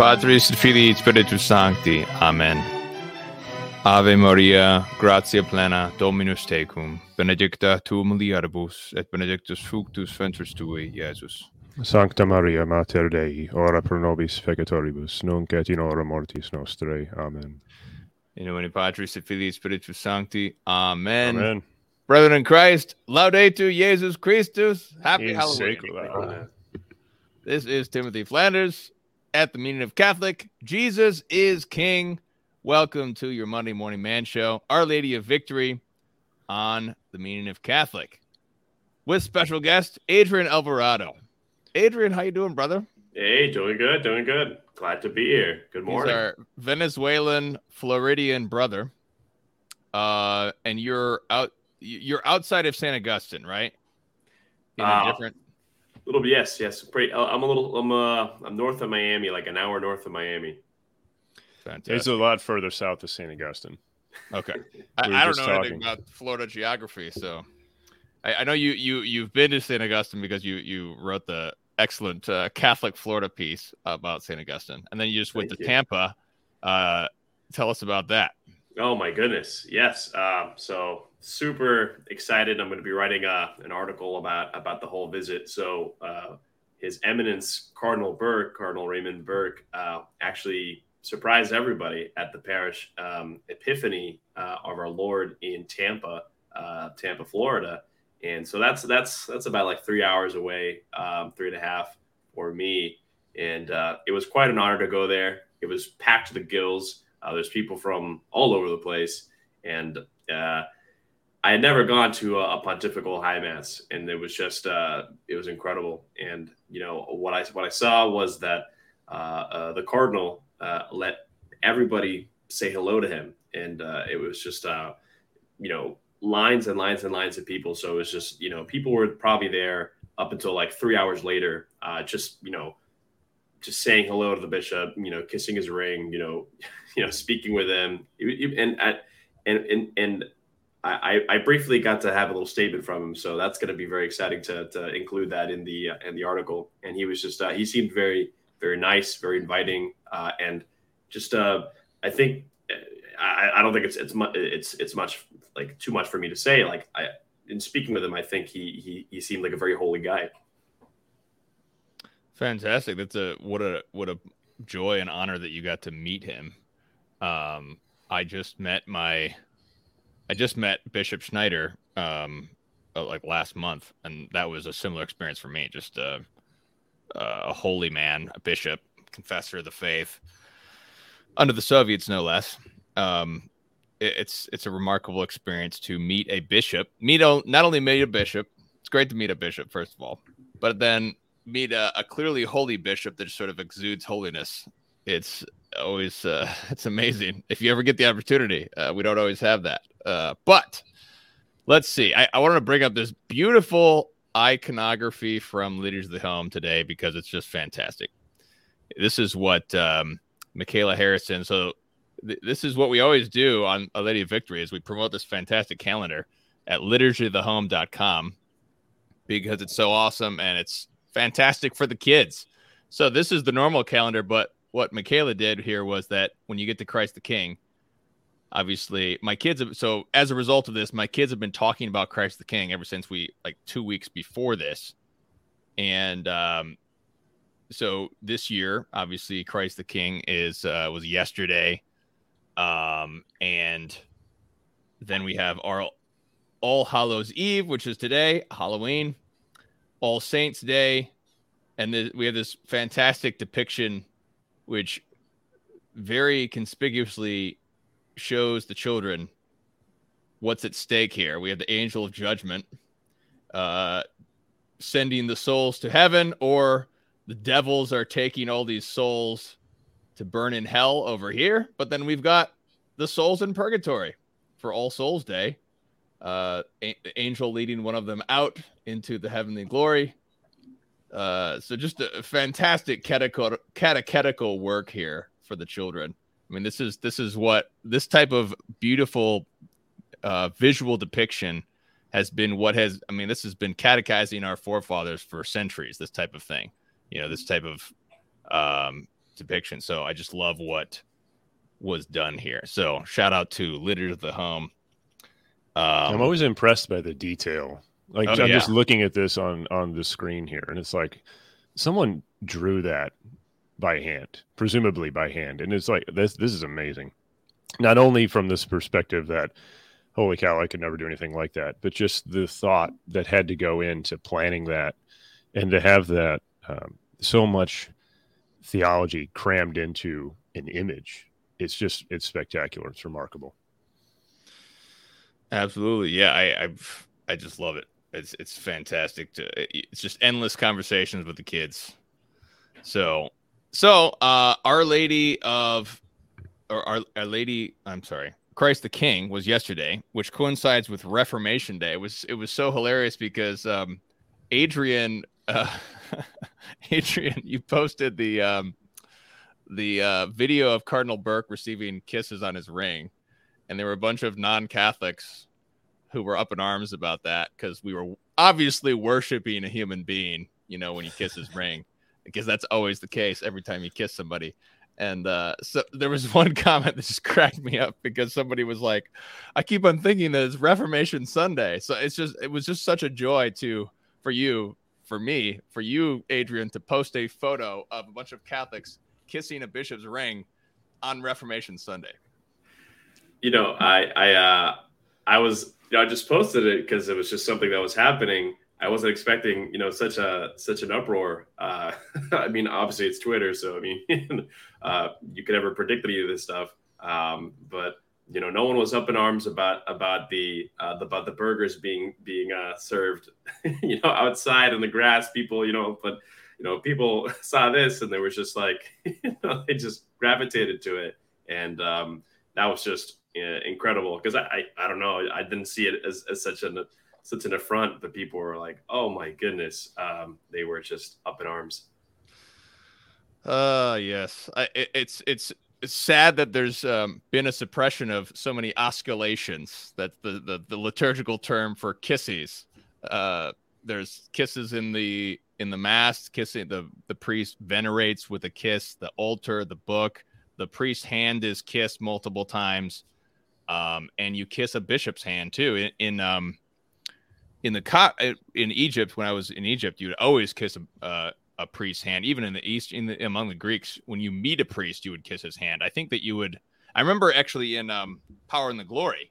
Patris Filii Spiritus Sancti. Amen. Ave Maria, gratia plena, Dominus tecum, benedicta tu mulieribus, et benedictus fructus ventris tui, Iesus. Sancta Maria, Mater Dei, ora pro nobis peccatoribus, nunc et in hora mortis nostrae. Amen. In nomine Patris et Filii Spiritus Sancti. Amen. Amen. Brethren in Christ, laudetur Jesus Christus. Happy In Halloween. This is Timothy Flanders at the Meaning of Catholic. Jesus is King. Welcome to your Monday Morning Man Show, Our Lady of Victory on the Meaning of Catholic, with special guest Adrian Alvarado. Adrian, how you doing, brother? Hey, doing good, doing good. Glad to be here. Good He's morning. our Venezuelan Floridian brother. Uh, and you're out. You're outside of San Augustine, right? In a Uh, different. Little yes, yes. Pretty, uh, I'm a little, I'm uh, I'm north of Miami, like an hour north of Miami. Fantastic. It's a lot further south of St. Augustine. Okay. We I, I don't just know anything about Florida geography, so I, I know you you you've been to St. Augustine because you you wrote the excellent uh, Catholic Florida piece about St. Augustine, and then you just went Thank to you. Tampa. Uh, tell us about that. Oh my goodness, yes. Um, so super excited. I'm going to be writing uh, an article about about the whole visit. So uh, His Eminence Cardinal Burke, Cardinal Raymond Burke, uh, actually surprised everybody at the parish um, Epiphany uh, of Our Lord in Tampa, uh, Tampa, Florida. And so that's that's that's about like three hours away, um, three and a half for me. And uh, it was quite an honor to go there. It was packed to the gills. Uh, there's people from all over the place, and uh, I had never gone to a, a pontifical high mass, and it was just uh, it was incredible. And you know what I what I saw was that uh, uh, the cardinal uh, let everybody say hello to him, and uh, it was just uh, you know lines and lines and lines of people. So it was just you know people were probably there up until like three hours later, uh, just you know just saying hello to the bishop, you know, kissing his ring, you know, you know, speaking with him, and at and and and I, I briefly got to have a little statement from him, so that's going to be very exciting to, to include that in the uh, in the article. And he was just uh, he seemed very very nice, very inviting, uh, and just uh, I think I, I don't think it's it's much it's it's much like too much for me to say. Like I in speaking with him, I think he he he seemed like a very holy guy. Fantastic. That's a what a what a joy and honor that you got to meet him. Um, I just met my, I just met Bishop Schneider, um, uh, like last month, and that was a similar experience for me. Just a, a holy man, a bishop, confessor of the faith, under the Soviets, no less. Um, it- it's it's a remarkable experience to meet a bishop. Meet not only meet a bishop. It's great to meet a bishop, first of all, but then meet a, a clearly holy bishop that sort of exudes holiness. It's always uh, it's amazing if you ever get the opportunity. Uh, we don't always have that, uh, but let's see. I, I wanted to bring up this beautiful iconography from Liturgy of the Home today because it's just fantastic. This is what um, Michaela Harrison. So th- this is what we always do on A Lady of Victory is we promote this fantastic calendar at liturgyofthehome.com because it's so awesome and it's fantastic for the kids. So this is the normal calendar, but what Michaela did here was that when you get to Christ the King, obviously my kids have so as a result of this, my kids have been talking about Christ the King ever since we like two weeks before this. And um so this year, obviously Christ the King is uh was yesterday. Um and then we have our All Hallows Eve, which is today, Halloween. All Saints Day, and th- we have this fantastic depiction, which very conspicuously shows the children what's at stake here. We have the angel of judgment uh, sending the souls to heaven, or the devils are taking all these souls to burn in hell over here. But then we've got the souls in purgatory for All Souls Day uh a- angel leading one of them out into the heavenly glory uh so just a fantastic catechetical catechetical work here for the children i mean this is this is what this type of beautiful uh visual depiction has been what has i mean this has been catechizing our forefathers for centuries this type of thing you know this type of um depiction. So I just love what was done here. So shout out to Liturgy of the Home. Um, I'm always impressed by the detail. Like oh, I'm yeah. just looking at this on on the screen here, and it's like someone drew that by hand, presumably by hand, and it's like this. This is amazing. Not only from this perspective that, holy cow, I could never do anything like that, but just the thought that had to go into planning that, and to have that um, so much theology crammed into an image. It's just it's spectacular. It's remarkable. Absolutely, yeah. I I've, I just love it. It's it's fantastic. To it's just endless conversations with the kids. So so uh Our Lady of or Our, Our Lady, I'm sorry, Christ the King was yesterday, which coincides with Reformation Day. It was it was so hilarious because um Adrian uh Adrian, you posted the um the uh video of Cardinal Burke receiving kisses on his ring and there were a bunch of non-Catholics who were up in arms about that because we were obviously worshiping a human being, you know, when you kiss his ring, because that's always the case every time you kiss somebody. And uh, so there was one comment that just cracked me up because somebody was like, "I keep on thinking that it's Reformation Sunday." So it's just it was just such a joy to for you, for me, for you, Adrian, to post a photo of a bunch of Catholics kissing a bishop's ring on Reformation Sunday you know, I I uh, I was you know I just posted it because it was just something that was happening. I wasn't expecting you know such a such an uproar. Uh, I mean, obviously it's Twitter, so I mean, uh, you could never predict any of this stuff. Um, but you know, no one was up in arms about about the, uh, the about the burgers being being uh, served, you know, outside in the grass. People, you know, but you know, people saw this and they were just like, you know, they just gravitated to it, and um, that was just incredible because I, I, I don't know I didn't see it as, as such an such an affront, but people were like, "Oh my goodness!" Um, they were just up in arms. Uh yes, I, it, it's it's sad that there's um, been a suppression of so many osculations. That's the, the the liturgical term for kisses. Uh, there's kisses in the in the mass, kissing the the priest venerates with a kiss, the altar, the book. The priest's hand is kissed multiple times um, and you kiss a bishop's hand too. In, in um, in the co- uh, in Egypt, when I was in Egypt, you'd always kiss a, uh, a priest's hand. Even in the East, in the, among the Greeks, when you meet a priest, you would kiss his hand. I think that you would. I remember actually in um, Power and the Glory,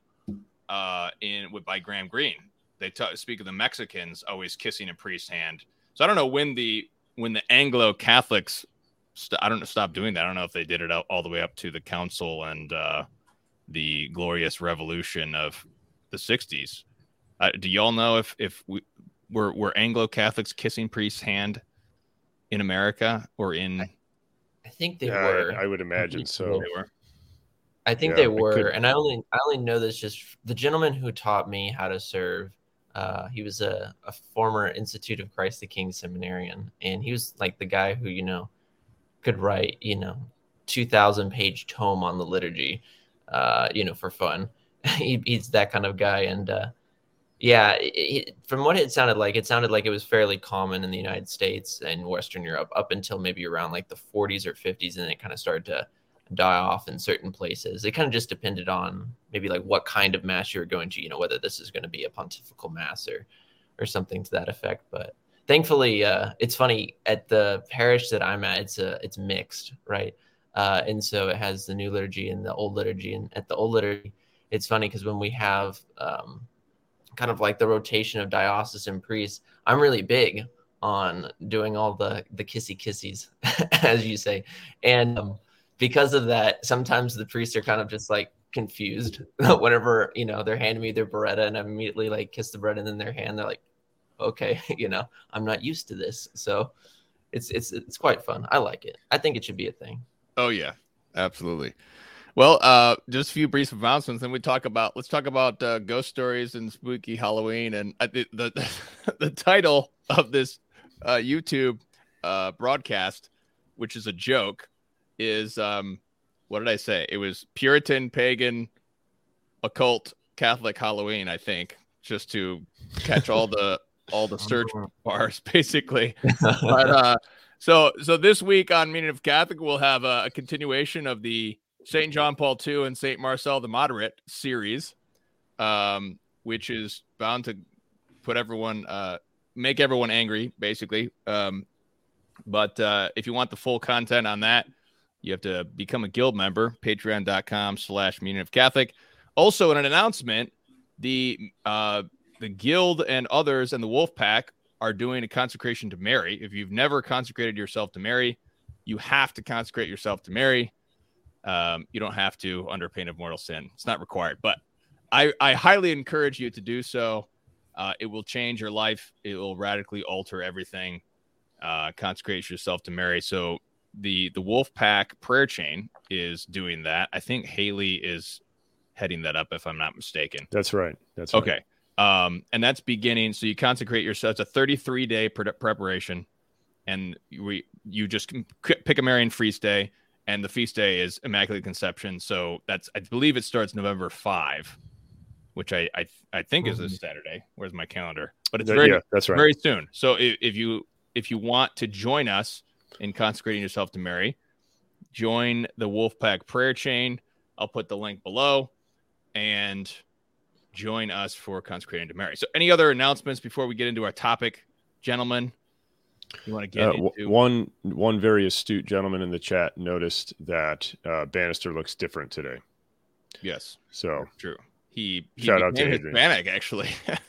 uh, in with by Graham Greene, they t- speak of the Mexicans always kissing a priest's hand. So I don't know when the when the Anglo Catholics, st- I don't stop doing that. I don't know if they did it all, all the way up to the council and uh, the glorious revolution of the 60s. Uh, do y'all know if if we were were Anglo Catholics kissing priests' hand in America or in? I, I think they yeah, were. I, I, would imagine so. They were. I think yeah, they were, and I only I only know this just the gentleman who taught me how to serve. Uh, he was a, a former Institute of Christ the King seminarian, and he was like the guy who you know could write you know two thousand page tome on the liturgy uh, you know, for fun. he, he's that kind of guy, and uh, yeah, it, from what it sounded like, it sounded like it was fairly common in the United States and Western Europe up until maybe around like the 40s or 50s, and then it kind of started to die off in certain places. It kind of just depended on maybe like what kind of mass you were going to, you know, whether this is going to be a pontifical mass or or something to that effect. But thankfully, uh, it's funny at the parish that I'm at, it's a it's mixed, right? Uh, and so it has the new liturgy and the old liturgy. And at the old liturgy, it's funny because when we have um, kind of like the rotation of diocesan priests, I'm really big on doing all the the kissy kissies, as you say. And um, because of that, sometimes the priests are kind of just like confused whenever you know they're handing me their biretta and I immediately like kiss the bread in their hand. They're like, okay, you know, I'm not used to this. So it's it's it's quite fun. I like it. I think it should be a thing. Oh yeah, absolutely. Well, uh, just a few brief announcements, and we talk about let's talk about uh, ghost stories and spooky Halloween. And uh, the the, the title of this uh, YouTube uh, broadcast, which is a joke, is um, what did I say? It was Puritan, pagan, occult, Catholic Halloween. I think just to catch all the all the search bars, basically. but uh, So, so this week on Meaning of Catholic, we'll have a, a continuation of the Saint John Paul II and Saint Marcel the Moderate series, um, which is bound to put everyone, uh, make everyone angry, basically. Um, but uh, if you want the full content on that, you have to become a guild member, patreon.com slash meaning of Catholic. Also, in an announcement, the uh, the guild and others and the wolf pack are doing a consecration to Mary. If you've never consecrated yourself to Mary, you have to consecrate yourself to Mary. Um, you don't have to under pain of mortal sin. It's not required, but I, I highly encourage you to do so. Uh, it will change your life. It will radically alter everything. Uh, consecrate yourself to Mary. So the the Wolf Pack prayer chain is doing that. I think Haley is heading that up, if I'm not mistaken. That's right. That's okay. Right. Um, and that's beginning. So you consecrate yourself. It's a 33 day pre- preparation, and we you just pick a Marian feast day, and the feast day is Immaculate Conception. So that's I believe it starts November five, which I I, I think mm-hmm. is this mm-hmm. Saturday. Where's my calendar? But it's very yeah, that's right. very soon. So if, if you if you want to join us in consecrating yourself to Mary, join the Wolfpack prayer chain. I'll put the link below, and join us for consecrating to Mary. So, any other announcements before we get into our topic, gentlemen? You want to get uh, into one one very astute gentleman in the chat noticed that uh, Bannister looks different today. Yes, so true. He, he shout out to Hispanic Adrian. actually.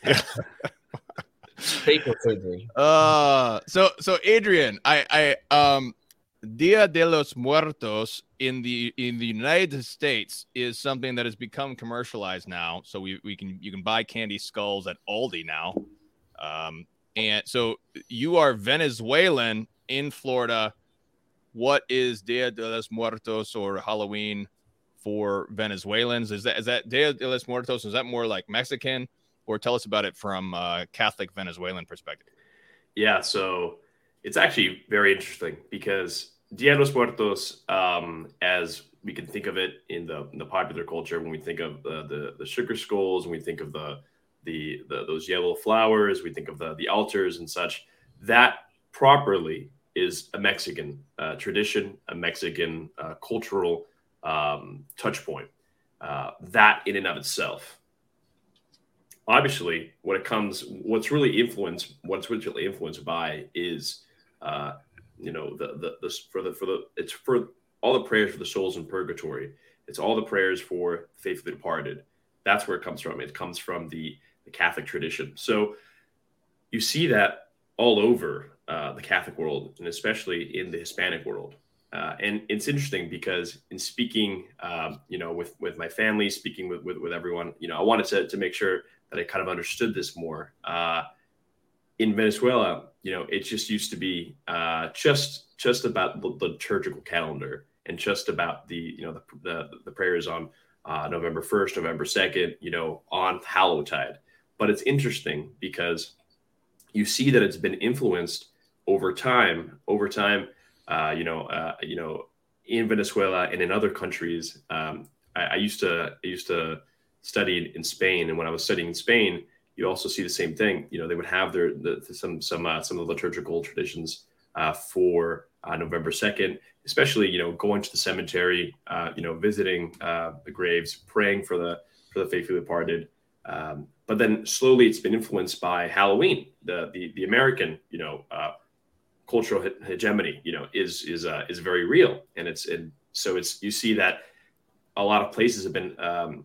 uh, so so Adrian, I I um Dia de los Muertos in the in the United States is something that has become commercialized now. So we, we can you can buy candy skulls at Aldi now. Um, and so you are Venezuelan in Florida. What is Dia de los Muertos or Halloween for Venezuelans? Is that is that Dia de los Muertos? Is that more like Mexican, or tell us about it from a Catholic Venezuelan perspective? Yeah, so it's actually very interesting because Dia de los Muertos, um, as we can think of it in the in the popular culture, when we think of the, the, sugar skulls, when we think of the, the the those yellow flowers, we think of the the altars and such. That properly is a Mexican uh, tradition, a Mexican uh, cultural um, touch point. Uh, that in and of itself. Obviously, what it comes, what's really influenced, what's really influenced by is uh, you know the, the the for the for the it's for all the prayers for the souls in purgatory. It's all the prayers for the faithfully departed. That's where it comes from. It comes from the the Catholic tradition. So you see that all over uh, the Catholic world, and especially in the Hispanic world. Uh, and it's interesting because in speaking, um, you know, with with my family, speaking with, with, with everyone, you know, I wanted to to make sure that I kind of understood this more. Uh, in Venezuela, you know, it just used to be uh, just just about the, liturgical calendar and just about the you know the the, the prayers on uh, November first, November second, you know, on Hallowtide. But it's interesting because you see that it's been influenced over time. Over time, uh, you know, uh, you know, in Venezuela and in other countries. Um, I, I used to I used to study in Spain, and when I was studying in Spain you also see the same thing. You know, they would have their the, some some uh, some of the liturgical traditions uh, for uh, November second, especially you know going to the cemetery, uh, you know, visiting uh, the graves, praying for the for the faithfully departed. Um, but then slowly, it's been influenced by Halloween, the the, the American, you know, uh, cultural hegemony. You know, is is is very real, and it's and so it's you see that a lot of places have been um,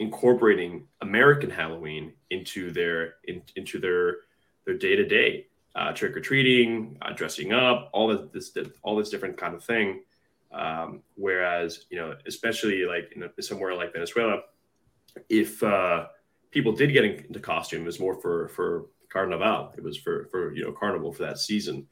incorporating American Halloween into their in, into their their day to day trick or treating, uh, dressing up, all this, this all this different kind of thing. Um, whereas you know, especially like in a, somewhere like Venezuela, if uh, people did get into costume, it was more for for Carnival. It was for for you know Carnival for that season,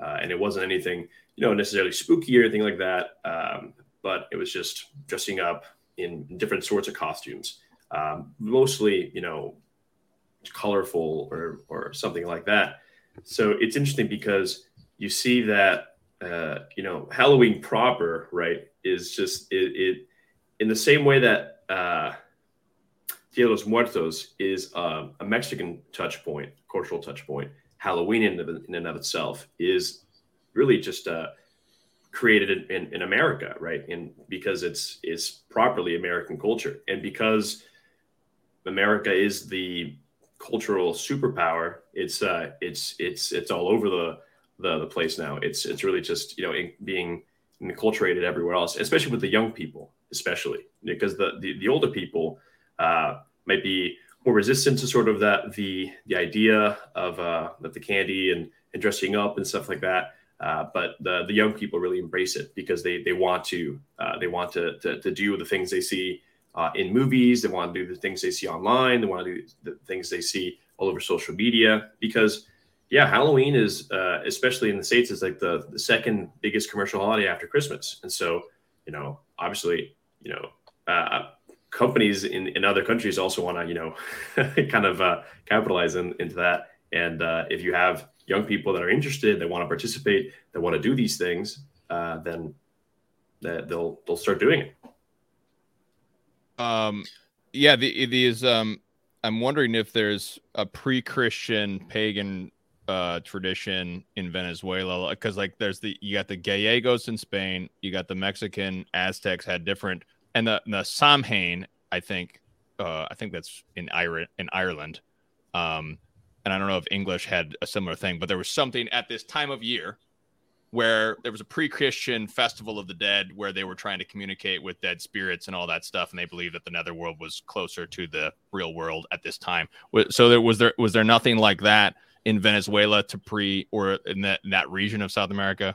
uh, and it wasn't anything you know necessarily spooky or anything like that. Um, but it was just dressing up, in different sorts of costumes, um, mostly you know colorful or or something like that. So it's interesting because you see that uh, you know Halloween proper right is just it, it in the same way that uh, Dia de los Muertos is um, a Mexican touch point, cultural touch point. Halloween in, in and of itself is really just uh, created in, in America, right? And because it's is properly American culture, and because America is the cultural superpower, it's uh, it's it's it's all over the, the the place now. It's it's really just you know in, being enculturated everywhere else, especially with the young people, especially because the the, the older people uh, might be more resistant to sort of that the the idea of uh, of the candy and and dressing up and stuff like that. Uh, but the the young people really embrace it because they they want to uh, they want to, to, to do the things they see uh, in movies. They want to do the things they see online. They want to do the things they see all over social media because yeah, Halloween is uh, especially in the states is like the the second biggest commercial holiday after Christmas, and so you know obviously you know. Uh, companies in, in other countries also want to you know kind of capitalize in, into that and if you have young people that are interested, that want to participate, that want to do these things, uh, then they'll they'll start doing it. Um, yeah, the, these um, I'm wondering if there's a pre-Christian pagan uh, tradition in Venezuela because like there's the you got the Gallegos in Spain, you got the Mexican Aztecs had different, and the the Samhain I think uh, I think that's in Ireland in Ireland. Um, and I don't know if English had a similar thing, but there was something at this time of year where there was a pre-Christian festival of the dead where they were trying to communicate with dead spirits and all that stuff, and they believed that the netherworld was closer to the real world at this time. So there was there was there nothing like that in Venezuela to pre or in that in that region of South America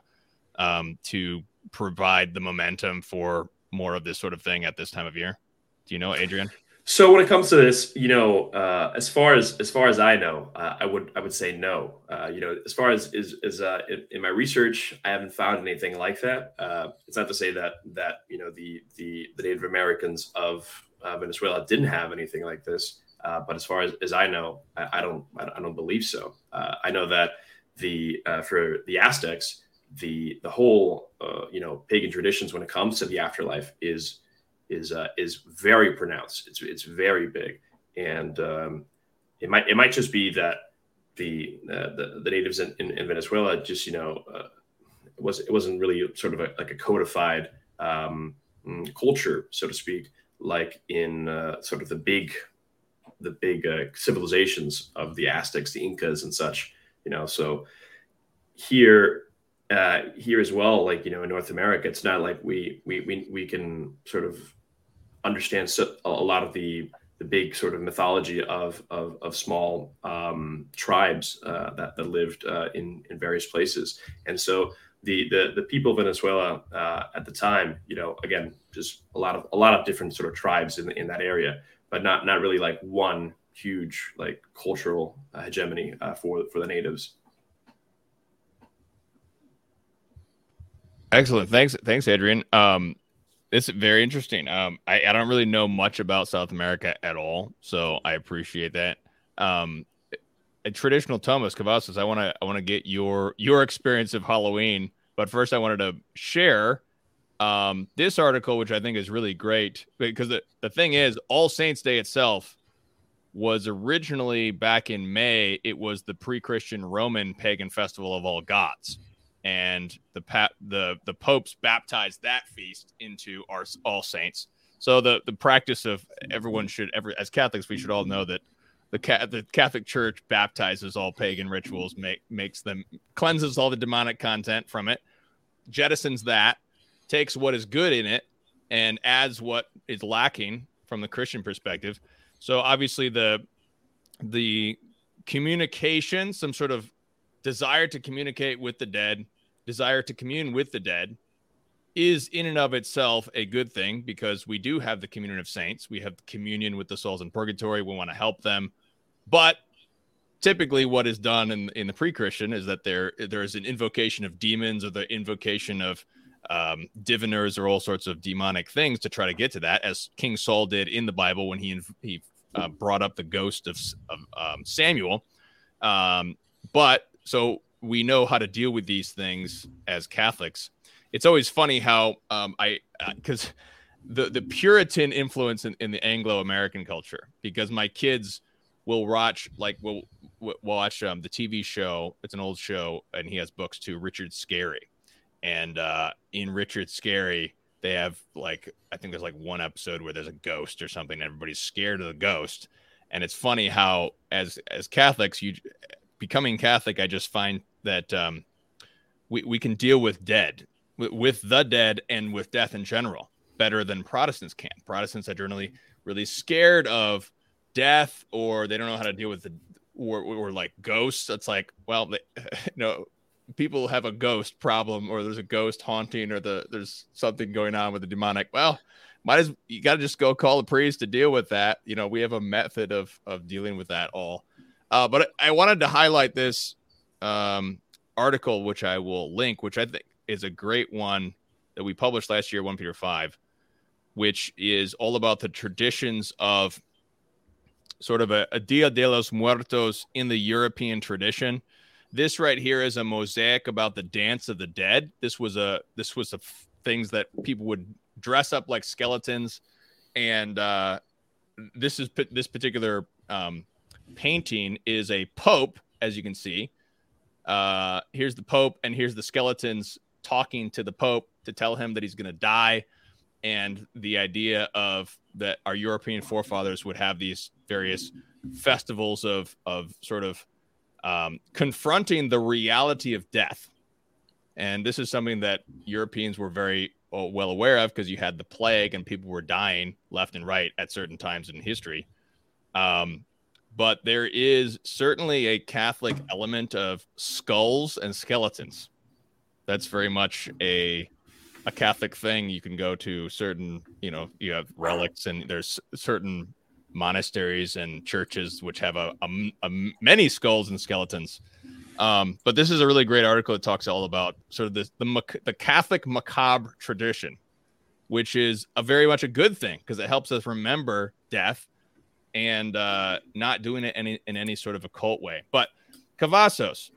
um, to provide the momentum for more of this sort of thing at this time of year. Do you know, Adrian? So when it comes to this, you know, uh, as far as as far as I know, uh, I would I would say no. Uh, you know, as far as is is uh, in, in, my research, I haven't found anything like that. Uh, it's not to say that that you know the the, the Native Americans of uh, Venezuela didn't have anything like this, but as far as, as I know, I, I don't I don't believe so. I know that the for the Aztecs, the the whole you know pagan traditions when it comes to the afterlife is is uh, is very pronounced. It's it's very big, and um, it might it might just be that the uh, the, the, natives in, in, in, Venezuela just you know uh, it was it wasn't really sort of a, like a codified um, mm, culture, so to speak, like in uh, sort of the big the big uh, civilizations of the Aztecs, the Incas, and such. You know, so here uh, here as well, like you know, in North America, it's not like we we we we can sort of understand so, a lot of the the big sort of mythology of of, of small um, tribes uh, that that lived uh, in in various places, and so the the the people of Venezuela uh, at the time, you know, again, just a lot of a lot of different sort of tribes in in that area, but not not really like one huge like cultural hegemony uh, for for the natives. Excellent. Thanks. Thanks, Adrian. Um, it's very interesting. Um, I, I don't really know much about South America at all, so I appreciate that. Um, a traditional Thomas Cavazos, I want to I want to get your your experience of Halloween, but first I wanted to share um, this article, which I think is really great because the, the thing is, All Saints Day itself was originally back in May. It was the pre-Christian Roman pagan festival of all gods and the the the popes baptized that feast into our All Saints. So the the practice of everyone should ever as Catholics we should all know that the ca- the Catholic Church baptizes all pagan rituals, make makes them cleanses all the demonic content from it, jettisons that, takes what is good in it, and adds what is lacking from the Christian perspective. So obviously the the communication, some sort of desire to communicate with the dead, desire to commune with the dead is in and of itself a good thing because we do have the communion of saints. We have communion with the souls in purgatory. We want to help them. But typically what is done in, in the pre-Christian is that there there is an invocation of demons or the invocation of um, diviners or all sorts of demonic things to try to get to that, as King Saul did in the Bible when he he uh, brought up the ghost of, of um, Samuel. Um, but so we know how to deal with these things as Catholics. It's always funny how um, I because uh, the the Puritan influence in, in the Anglo American culture because my kids will watch like will w- watch um, the TV show. It's an old show, and he has books too. Richard Scarry, and uh, in Richard Scarry, they have like I think there's like one episode where there's a ghost or something. And everybody's scared of the ghost, and it's funny how as as Catholics, you becoming Catholic, I just find that um, we we can deal with dead, with, the dead, and with death in general better than Protestants can. Protestants are generally really scared of death, or they don't know how to deal with the or, or like ghosts. It's like, well, they, you know, people have a ghost problem or there's a ghost haunting or the there's something going on with the demonic well might as you got to just go call the priest to deal with that you know we have a method of of dealing with that all uh, but i wanted to highlight this um, article which i will link which i think is a great one that we published last year 1 peter 5 which is all about the traditions of sort of a, a dia de los muertos in the european tradition this right here is a mosaic about the dance of the dead. This was a this was a f- things that people would dress up like skeletons, and uh, this is this particular um, painting is a pope, as you can see. Uh, here's the pope, and here's the skeletons talking to the pope to tell him that he's going to die, and the idea of that our European forefathers would have these various festivals of of sort of um, confronting the reality of death. And this is something that Europeans were very well aware of because you had the plague and people were dying left and right at certain times in history. Um, but there is certainly a Catholic element of skulls and skeletons. That's very much a a Catholic thing. You can go to certain, you know, you have relics and there's certain monasteries and churches which have a, a, a many skulls and skeletons. Um, but this is a really great article that talks all about sort of this, the the Catholic macabre tradition, which is a very much a good thing because it helps us remember death and uh, not doing it any, in any sort of occult way. But Cavazos,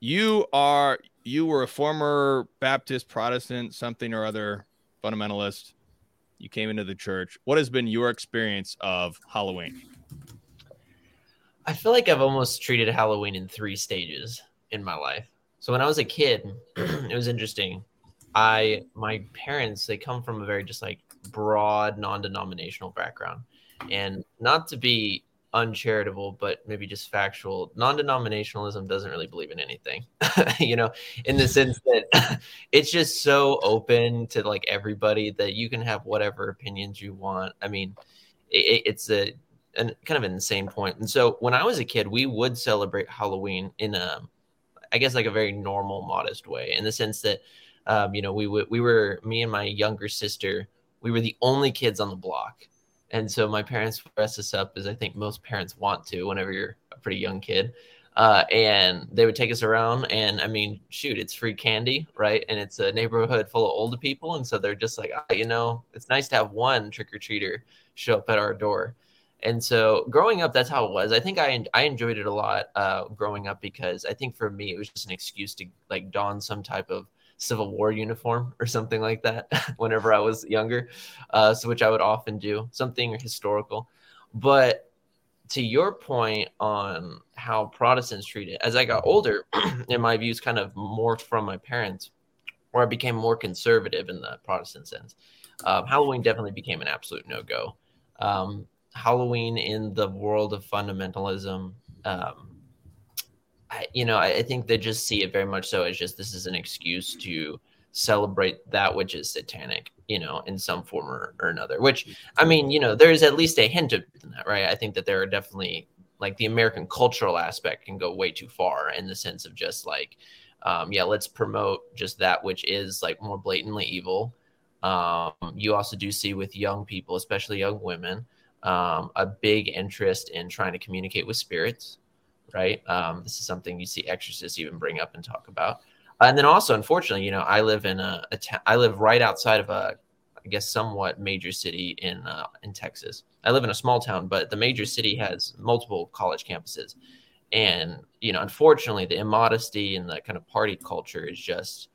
you are you were a former Baptist Protestant something or other fundamentalist you came into the church. What has been your experience of Halloween? I feel like I've almost treated Halloween in three stages in my life. So when I was a kid, it was interesting. I my parents they come from a very just like broad non-denominational background. And not to be uncharitable, but maybe just factual. Non denominationalism doesn't really believe in anything, you know, in the sense that it's just so open to like everybody that you can have whatever opinions you want. I mean, it, it's a, an, kind of an insane point. And so when I was a kid, we would celebrate Halloween in a, I guess, like a very normal, modest way, in the sense that, um, you know, we would, we were, me and my younger sister, we were the only kids on the block and so my parents dress us up as I think most parents want to whenever you're a pretty young kid. Uh, and they would take us around and I mean, shoot, it's free candy, right? And it's a neighborhood full of older people. And so they're just like, oh, you know, it's nice to have one trick or treater show up at our door. And so growing up, that's how it was. I think I, I enjoyed it a lot uh, growing up because I think for me, it was just an excuse to like don some type of Civil War uniform or something like that whenever I was younger. Uh, so, which I would often do, something historical. But to your point on how Protestants treat it, as I got older, and my views kind of morphed from my parents, where I became more conservative in the Protestant sense. Um, Halloween definitely became an absolute no go. Um, Halloween in the world of fundamentalism um, I, you know, I, think they just see it very much so as just this is an excuse to celebrate that which is satanic, you know, in some form or, or another. Which, I mean, you know, there's at least a hint of that, right? I think that there are definitely like the American cultural aspect can go way too far in the sense of just like, um, yeah, let's promote just that which is like more blatantly evil. Um, you also do see with young people, especially young women, um, a big interest in trying to communicate with spirits right? Um, this is something you see exorcists even bring up and talk about. And then also, unfortunately, you know, I live in a, I live right outside of a, I guess, somewhat major city in uh, in Texas. I live in a small town, but the major city has multiple college campuses, and you know, unfortunately, the immodesty and the kind of party culture is just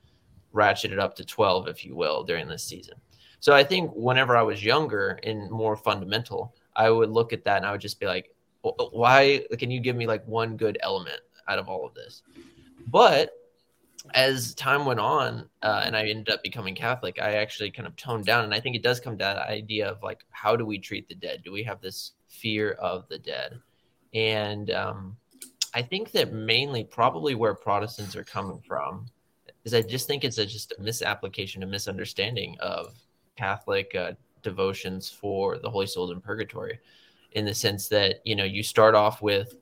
ratcheted up to twelve, if you will, during this season. So I think whenever I was younger and more fundamental, I would look at that and I would just be like, why can you give me like one good element out of all of this? But as time went on uh, and I ended up becoming Catholic, I actually kind of toned down. And I think it does come to the idea of like, how do we treat the dead? Do we have this fear of the dead? And um, I think that mainly probably where Protestants are coming from is I just think it's a, just a misapplication, a misunderstanding of Catholic uh, devotions for the Holy Souls in Purgatory, in the sense that you know you start off with,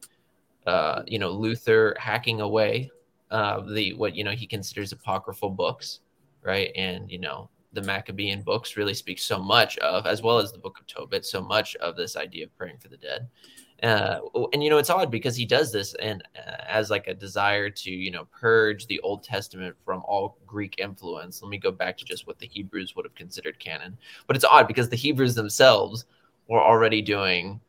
uh, you know, Luther hacking away uh, the what you know he considers apocryphal books, right? And you know the Maccabean books really speak so much of, as well as the Book of Tobit, so much of this idea of praying for the dead. Uh, and you know it's odd because he does this and uh, as like a desire to you know purge the Old Testament from all Greek influence. Let me go back to just what the Hebrews would have considered canon. But it's odd because the Hebrews themselves were already doing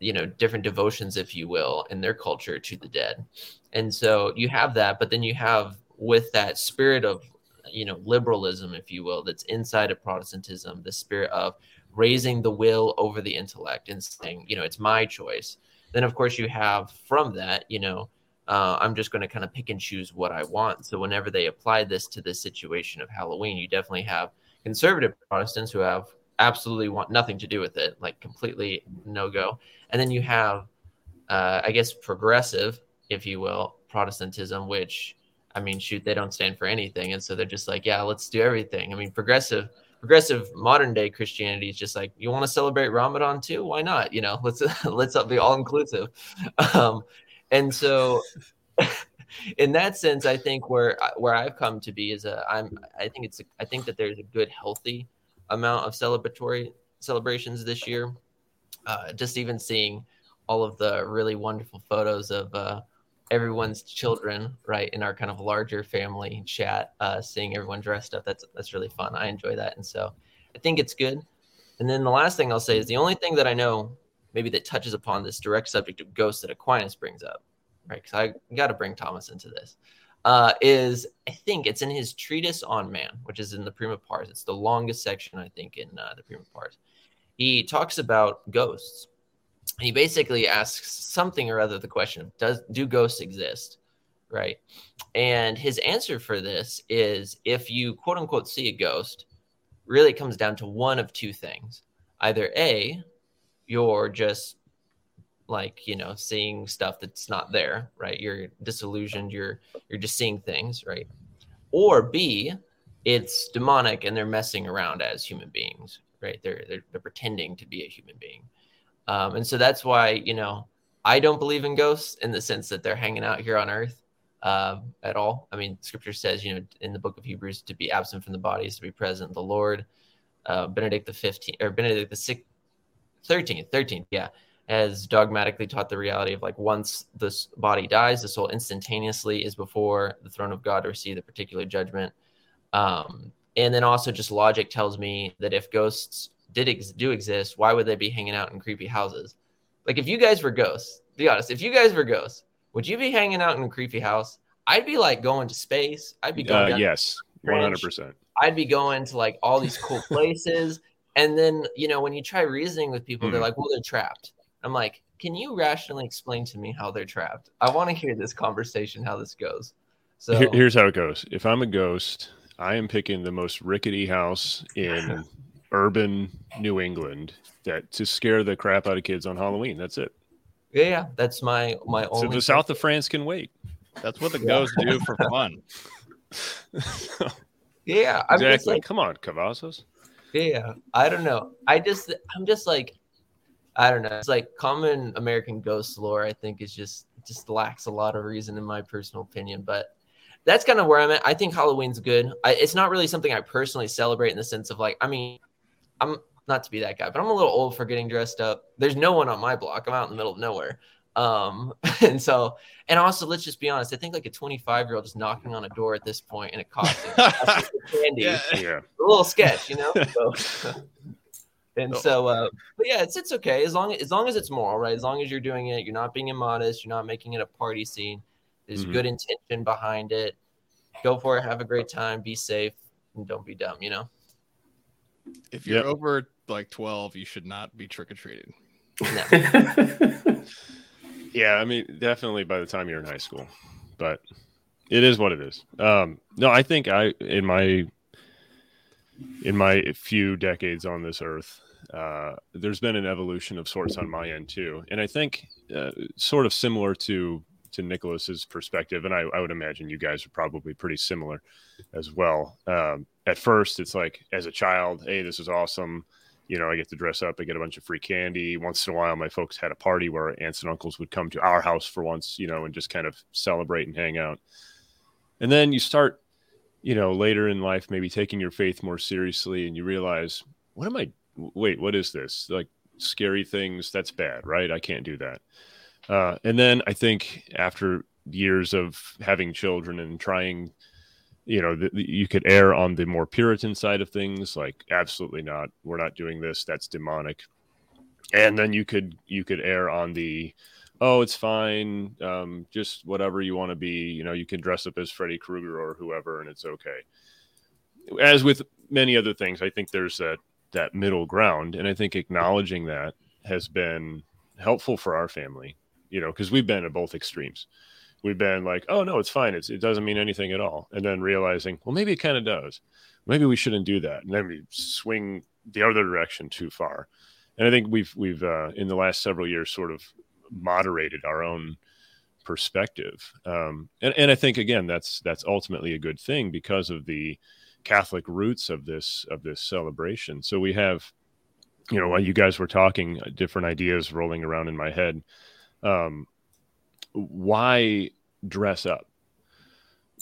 you know different devotions if you will in their culture to the dead. And so you have that but then you have with that spirit of you know liberalism if you will that's inside of protestantism the spirit of raising the will over the intellect and saying you know it's my choice. Then of course you have from that you know uh, i'm just going to kind of pick and choose what i want. So whenever they apply this to the situation of halloween you definitely have conservative protestants who have absolutely want nothing to do with it, like completely no go. And then you have, uh, I guess, progressive, if you will, Protestantism, which I mean, shoot, they don't stand for anything, and so they're just like, yeah, let's do everything. I mean, progressive, progressive modern day Christianity is just like, you want to celebrate Ramadan too? Why not? You know, let's let's be all inclusive. Um, and so. in that sense, I think where where I've come to be is a I'm I think it's a, I think that there's a good healthy amount of celebratory celebrations this year. Uh, just even seeing all of the really wonderful photos of uh, everyone's children, right, in our kind of larger family chat, uh, seeing everyone dressed up. That's that's really fun. I enjoy that, and so I think it's good. And then the last thing I'll say is the only thing that I know maybe that touches upon this direct subject of ghosts that Aquinas brings up, right? Because I got to bring Thomas into this uh, is I think it's in his treatise on man, which is in the Prima Pars. It's the longest section, I think, in uh, the Prima Pars. He talks about ghosts. He basically asks something or other the question does do ghosts exist, right? And his answer for this is if you quote unquote see a ghost, really comes down to one of two things. Either A, you're just like you know seeing stuff that's not there right? You're disillusioned you're you're just seeing things right? Or b it's demonic and they're messing around as human beings right? They're they're, they're pretending to be a human being. Um, and so that's why you know i don't believe in ghosts in the sense that they're hanging out here on earth um, at all. I mean scripture says you know in the book of hebrews to be absent from the body is to be present the lord. Uh, benedict the 15th or benedict the 6th 13th 13th yeah has dogmatically taught the reality of like once this body dies, the soul instantaneously is before the throne of God to receive the particular judgment. Um, and then also just logic tells me that if ghosts did ex- do exist, why would they be hanging out in creepy houses? Like if you guys were ghosts, be honest, if you guys were ghosts, would you be hanging out in a creepy house? I'd be like going to space. I'd be going. Uh, yes, one hundred percent. I'd be going to like all these cool places. and then you know when you try reasoning with people, mm. they're like, "Well, they're trapped." I'm like, can you rationally explain to me how they're trapped? I want to hear this conversation, how this goes. So Here, here's how it goes. If I'm a ghost, I am picking the most rickety house in urban New England that to scare the crap out of kids on Halloween. That's it. Yeah, yeah. That's my my only. So the south of France can wait. That's what the ghosts do for fun. yeah, I'm exactly. Like, Come on, Cavazos. Yeah, I don't know. I just I'm just like I don't know. It's like common American ghost lore. I think is just just lacks a lot of reason in my personal opinion. But that's kind of where I'm at. I think Halloween's good. I, it's not really something I personally celebrate in the sense of like. I mean, I'm not to be that guy, but I'm a little old for getting dressed up. There's no one on my block. I'm out in the middle of nowhere. Um, and so, and also, let's just be honest. I think like a 25 year old is knocking on a door at this point in a costume, candy, yeah. yeah. a little sketch, you know. So, and so, uh, but yeah, it's it's okay as long as, as long as it's moral, right? As long as you're doing it, you're not being immodest, you're not making it a party scene. There's mm-hmm. good intention behind it. Go for it, have a great time, be safe, and don't be dumb. You know. If you're yep. over like 12, you should not be trick or treating. No. yeah, I mean, definitely by the time you're in high school, but it is what it is. Um, no, I think I in my in my few decades on this earth, uh, there's been an evolution of sorts on my end too, and I think uh, sort of similar to to Nicholas's perspective, and I, I, would imagine you guys are probably pretty similar as well. Um, at first, it's like as a child, hey, this is awesome. You know, I get to dress up, I get a bunch of free candy. Once in a while, my folks had a party where aunts and uncles would come to our house for once, you know, and just kind of celebrate and hang out. And then you start, you know, later in life, maybe taking your faith more seriously, and you realize, what am I? Wait, what is this? Like scary things? That's bad, right? I can't do that uh, and then I think after years of having children and trying, you know, you could err on the more Puritan side of things, like absolutely not. We're not doing this. That's demonic. And then you could you could err on the, oh, it's fine. Um, just whatever you want to be. You know, you can dress up as Freddy Krueger or whoever, and it's okay. As with many other things, I think there's that that middle ground, and I think acknowledging that has been helpful for our family you know, because we've been at both extremes. We've been like, oh no, it's fine. It's, it doesn't mean anything at all. And then realizing, well, maybe it kind of does. Maybe we shouldn't do that. And then we swing the other direction too far. And I think we've we've uh, in the last several years sort of moderated our own perspective. Um, and, and I think again that's that's ultimately a good thing because of the Catholic roots of this of this celebration. So we have, you know, while you guys were talking, uh, different ideas rolling around in my head um, why dress up?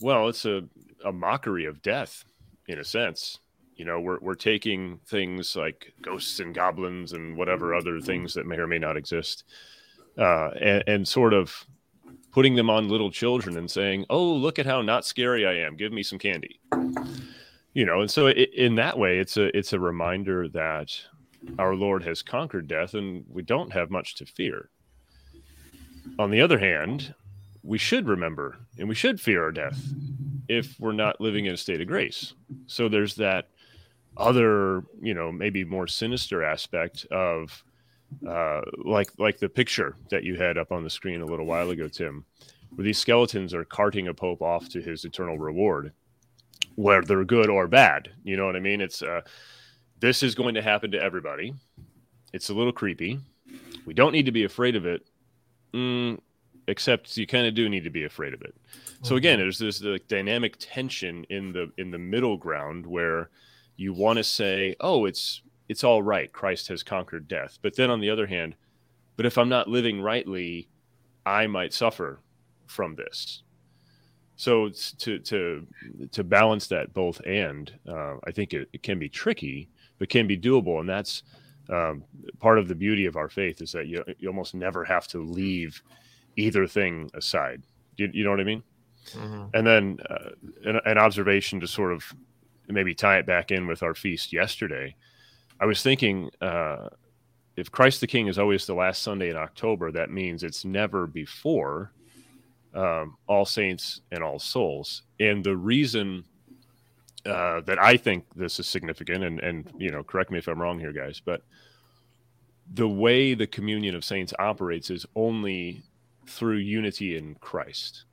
Well, it's a, a mockery of death, in a sense. You know, we're, we're taking things like ghosts and goblins and whatever other things that may or may not exist, uh, and, and sort of putting them on little children and saying, "Oh, look at how not scary I am. Give me some candy." You know, and so it, in that way, it's a it's a reminder that our Lord has conquered death, and we don't have much to fear. On the other hand, we should remember and we should fear our death if we're not living in a state of grace. So there's that other, you know, maybe more sinister aspect of uh, like like the picture that you had up on the screen a little while ago, Tim, where these skeletons are carting a pope off to his eternal reward, whether good or bad. You know what I mean? It's uh, this is going to happen to everybody. It's a little creepy. We don't need to be afraid of it, Mm, except you kind of do need to be afraid of it. So again, mm-hmm. there's this like, dynamic tension in the in the middle ground where you want to say, "Oh, it's it's all right. Christ has conquered death." But then on the other hand, but if I'm not living rightly, I might suffer from this. So to to to balance that both and, uh, I think it, it can be tricky, but can be doable, and that's um, part of the beauty of our faith is that you, you almost never have to leave either thing aside. You, you know what I mean? Mm-hmm. And then uh, an, an, observation to sort of maybe tie it back in with our feast yesterday. I was thinking uh, if Christ the King is always the last Sunday in October, that means it's never before um, All Saints and All Souls. And the reason uh, that I think this is significant, and and you know, correct me if I'm wrong here, guys, but the way the communion of saints operates is only through unity in Christ.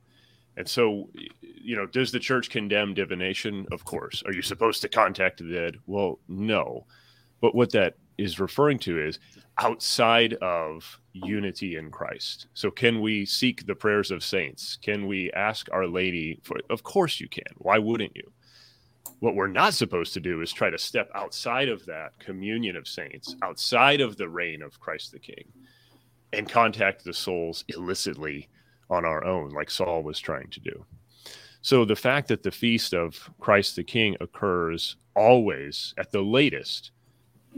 And so, you know, does the church condemn divination? Of course. Are you supposed to contact the dead? Well, no. But what that is referring to is outside of unity in Christ. So, can we seek the prayers of saints? Can we ask Our Lady for? Of course, you can. Why wouldn't you? What we're not supposed to do is try to step outside of that communion of saints, outside of the reign of Christ the King, and contact the souls illicitly on our own, like Saul was trying to do. So the fact that the feast of Christ the King occurs always at the latest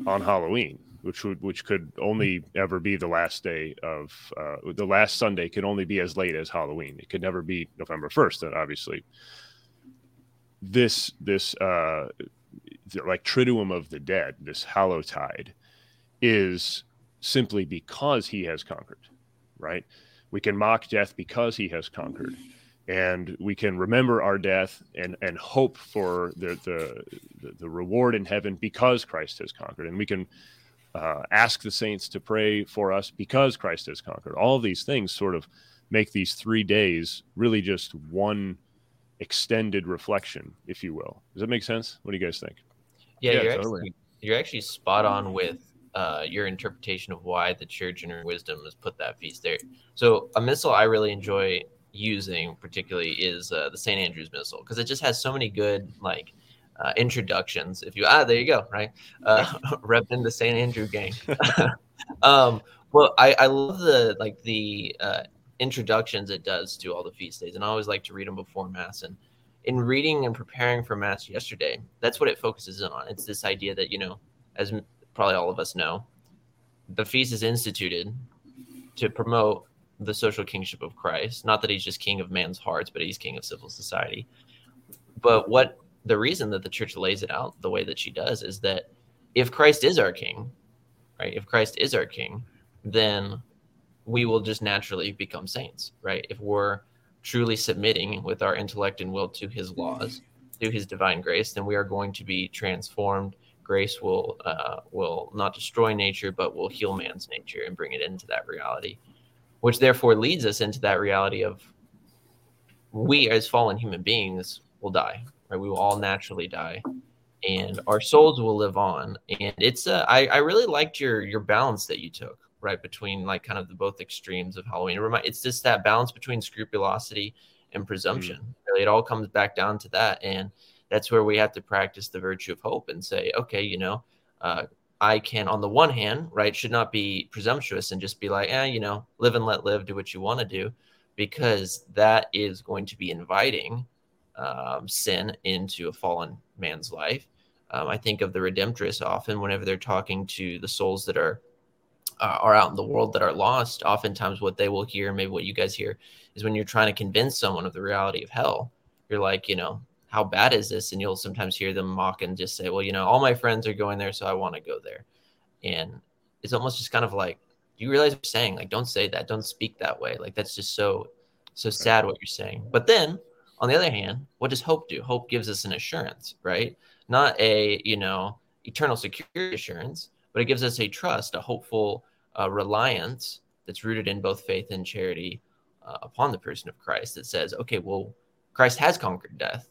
on Halloween, which would which could only ever be the last day of uh, the last Sunday can only be as late as Halloween. It could never be November first, obviously this this uh like triduum of the dead this hallowtide is simply because he has conquered right we can mock death because he has conquered and we can remember our death and and hope for the the the reward in heaven because christ has conquered and we can uh, ask the saints to pray for us because Christ has conquered. All of these things sort of make these three days really just one extended reflection, if you will. Does that make sense? What do you guys think? Yeah, yeah you're, totally. actually, you're actually spot on with uh, your interpretation of why the church in her wisdom has put that feast there. So a missal I really enjoy using particularly is uh, the St. Andrew's Missal because it just has so many good like uh, introductions. If you ah, there you go, right? Uh, repping the St. Andrew gang. um, well, I, I love the like the uh, introductions it does to all the feast days, and I always like to read them before mass. And in reading and preparing for mass yesterday, that's what it focuses in on. It's this idea that you know, as probably all of us know, the feast is instituted to promote the social kingship of Christ. Not that he's just king of man's hearts, but he's king of civil society. But what the reason that the church lays it out the way that she does is that if Christ is our king, right? If Christ is our king, then we will just naturally become saints, right? If we're truly submitting with our intellect and will to his laws, through his divine grace, then we are going to be transformed. Grace will uh, will not destroy nature, but will heal man's nature and bring it into that reality, which therefore leads us into that reality of we as fallen human beings will die, right? We will all naturally die, and our souls will live on. And it's uh, I, I really liked your your balance that you took, right between like kind of the both extremes of Halloween. It's just that balance between scrupulosity and presumption. Mm. Really, it all comes back down to that, and that's where we have to practice the virtue of hope and say, okay, you know, uh, I can, on the one hand, right, should not be presumptuous and just be like, eh, you know, live and let live, do what you want to do, because that is going to be inviting um, sin into a fallen man's life. Um, I think of the Redemptorists often whenever they're talking to the souls that are uh, are out in the world that are lost. Oftentimes, what they will hear, maybe what you guys hear, is when you're trying to convince someone of the reality of hell. You're like, you know, how bad is this? And you'll sometimes hear them mock and just say, well, you know, all my friends are going there, so I want to go there. And it's almost just kind of like, Do you realize what you're saying? Like, don't say that. Don't speak that way. Like, that's just so, so sad what you're saying. But then on the other hand, what does hope do? Hope gives us an assurance, right? Not a, you know, eternal security assurance, but it gives us a trust, a hopeful uh, reliance that's rooted in both faith and charity uh, upon the person of Christ that says, okay, well, Christ has conquered death,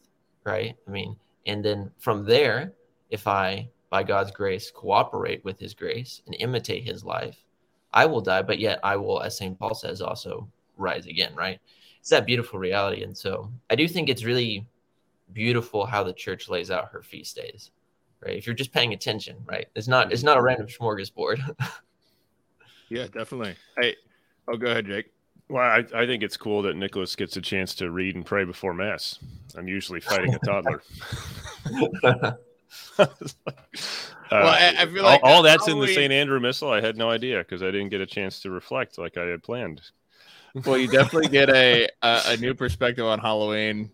right? I mean, and then from there, if I, by God's grace, cooperate with his grace and imitate his life, I will die, but yet I will, as St. Paul says, also rise again, right? It's that beautiful reality. And so I do think it's really beautiful how the church lays out her feast days, right? If you're just paying attention, right? It's not, it's not a random smorgasbord. yeah, definitely. Hey, oh, go ahead, Jake. Well, I, I think it's cool that Nicholas gets a chance to read and pray before Mass. I'm usually fighting a toddler. uh, well, I, I, feel like all, all that's in the St. Andrew Missal. I had no idea because I didn't get a chance to reflect like I had planned. Well, you definitely get a, a, a new perspective on Halloween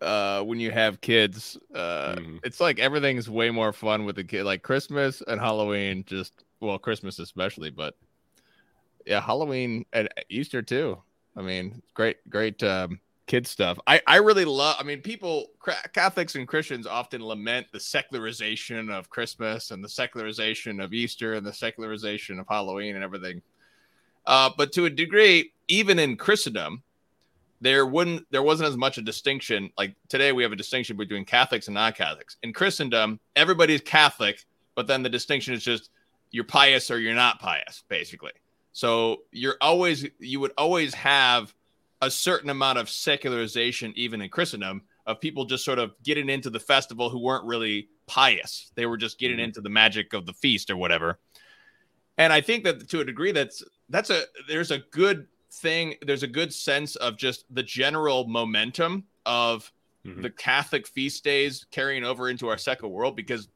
uh, when you have kids. Uh, mm. It's like everything's way more fun with the kid. Like Christmas and Halloween, just well, Christmas especially, but yeah, Halloween and Easter too. I mean, great, great um, kid stuff. I I really love. I mean, people, Catholics and Christians often lament the secularization of Christmas and the secularization of Easter and the secularization of Halloween and everything. Uh, but to a degree, even in Christendom, there wouldn't there wasn't as much a distinction. Like today, we have a distinction between Catholics and non-Catholics. In Christendom, everybody's Catholic, but then the distinction is just you're pious or you're not pious, basically. So you're always you would always have a certain amount of secularization, even in Christendom, of people just sort of getting into the festival who weren't really pious. They were just getting mm-hmm. into the magic of the feast or whatever. And I think that to a degree, that's that's a there's a good thing. There's a good sense of just the general momentum of mm-hmm. the Catholic feast days carrying over into our secular world because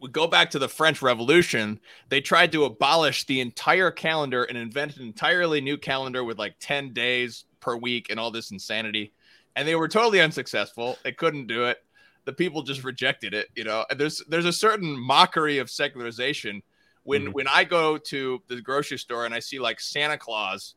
we go back to the French Revolution, they tried to abolish the entire calendar and invent an entirely new calendar with like 10 days per week and all this insanity. And they were totally unsuccessful. They couldn't do it. The people just rejected it, you know. And there's there's a certain mockery of secularization when mm-hmm. when I go to the grocery store and I see like Santa Claus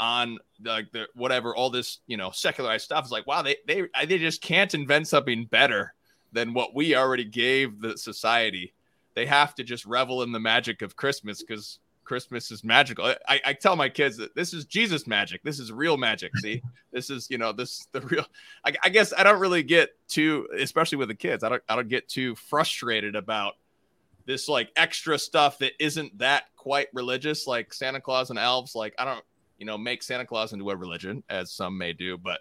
on the, like the whatever all this you know secularized stuff is like wow they they they just can't invent something better than what we already gave the society. they have to just revel in the magic of Christmas because Christmas is magical. I, I tell my kids that this is Jesus magic. This is real magic. See, this is you know this the real. I, I, guess I don't really get too, especially with the kids. I don't I don't get too frustrated about this like extra stuff that isn't that quite religious, like Santa Claus and elves. Like I don't you know make Santa Claus into a religion as some may do, but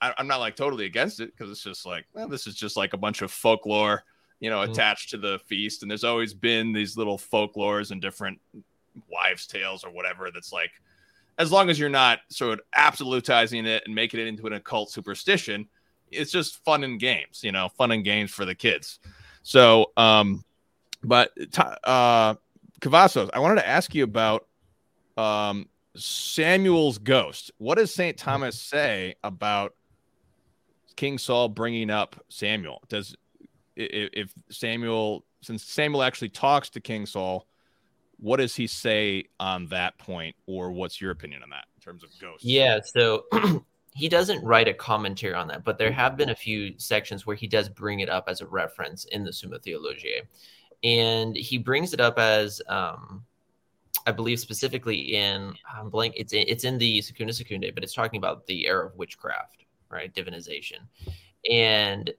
I, am not like totally against it because it's just like well, this is just like a bunch of folklore you know, mm. attached to the feast. And there's always been these little folklores and different wives' tales or whatever that's like, as long as you're not sort of absolutizing it and making it into an occult superstition, it's just fun and games, you know, fun and games for the kids. So, um, but uh, Cavazos, I wanted to ask you about um, Samuel's ghost. What does St. Thomas say about King Saul bringing up Samuel? Does if Samuel, since Samuel actually talks to King Saul, what does he say on that point, or what's your opinion on that in terms of ghosts? Yeah, so he doesn't write a commentary on that, but there have been a few sections where he does bring it up as a reference in the Summa Theologiae, and he brings it up as, um, I believe, specifically in I'm blank. It's it's in the Secunda Secundae, but it's talking about the era of witchcraft, right? Divinization, and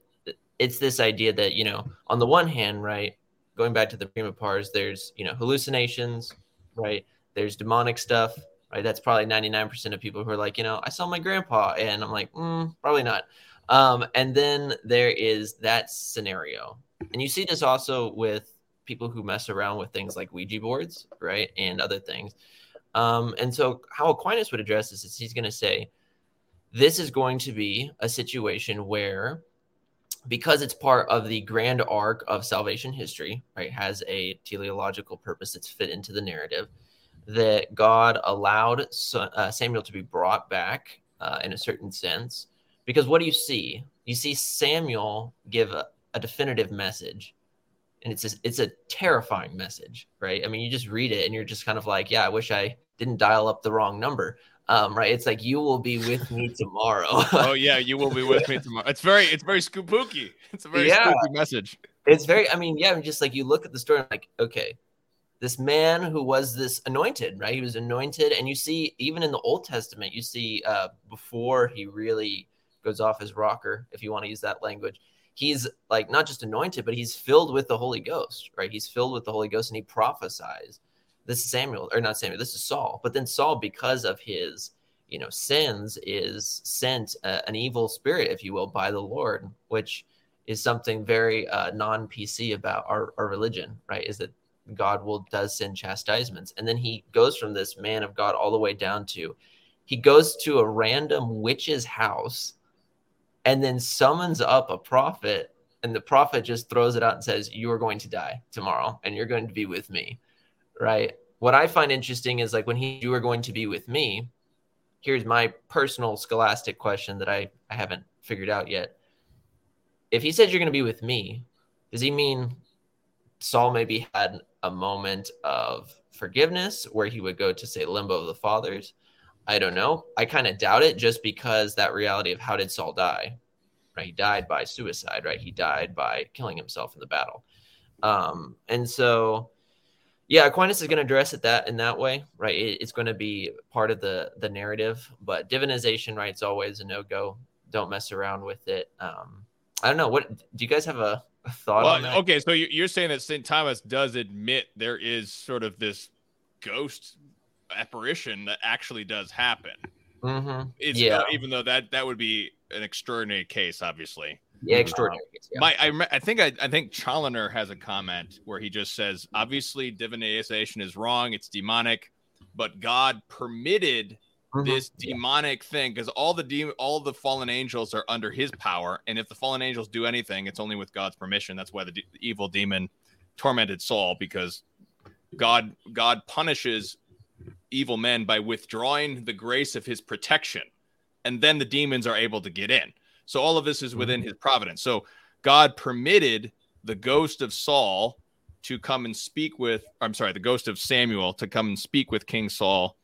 it's this idea that you know, on the one hand, right, going back to the prima pars, there's you know hallucinations, right? There's demonic stuff, right? That's probably 99% of people who are like, you know, I saw my grandpa, and I'm like, mm, probably not. Um, and then there is that scenario, and you see this also with people who mess around with things like Ouija boards, right, and other things. Um, and so, how Aquinas would address this is he's going to say, this is going to be a situation where because it's part of the grand arc of salvation history, right, has a teleological purpose that's fit into the narrative, that God allowed uh, Samuel to be brought back uh, in a certain sense. Because what do you see? You see Samuel give a, a definitive message, and it's a, it's a terrifying message, right? I mean, you just read it and you're just kind of like, yeah, I wish I didn't dial up the wrong number um, right? It's like you will be with me tomorrow. oh yeah, you will be with me tomorrow. It's very, it's very spooky. It's a very yeah. spooky message. It's very. I mean, yeah, just like you look at the story, like okay, this man who was this anointed, right? He was anointed, and you see even in the Old Testament, you see uh, before he really goes off his rocker, if you want to use that language. He's like not just anointed, but he's filled with the Holy Ghost, right? He's filled with the Holy Ghost, and he prophesies this is Samuel or not Samuel, this is Saul. But then Saul, because of his you know sins, is sent uh, an evil spirit, if you will, by the Lord, which is something very uh, non PC about our, our religion, right? Is that God will does send chastisements, and then he goes from this man of God all the way down to he goes to a random witch's house and then summons up a prophet and the prophet just throws it out and says you are going to die tomorrow and you're going to be with me right? What I find interesting is like when he you are going to be with me. Here's my personal scholastic question that I, I haven't figured out yet. If he said you're going to be with me, does he mean Saul maybe had a moment of forgiveness where he would go to say limbo of the fathers? I don't know. I kind of doubt it just because that reality of how did Saul die? Right? He died by suicide, right? He died by killing himself in the battle. Um, and so yeah, Aquinas is going to address it that in that way, right? It, it's going to be part of the the narrative, but divinization, right? It's always a no go. Don't mess around with it. Um, I don't know. What do you guys have a, a thought well, on that? Okay, so you're saying that St. Thomas does admit there is sort of this ghost apparition that actually does happen. Mm-hmm. yeah. Uh, even though that that would be an extraordinary case, obviously. Yeah, extraordinary. yeah. My, I, I think I, I think Challoner has a comment where he just says, obviously divinization is wrong, it's demonic, but God permitted mm-hmm. this demonic yeah. thing because all the de- all the fallen angels are under His power, and if the fallen angels do anything, it's only with God's permission. That's why the, de- the evil demon tormented Saul because God God punishes evil men by withdrawing the grace of His protection, and then the demons are able to get in. So all of this is within mm-hmm. his providence. So God permitted the ghost of Saul to come and speak with, I'm sorry, the ghost of Samuel to come and speak with King Saul,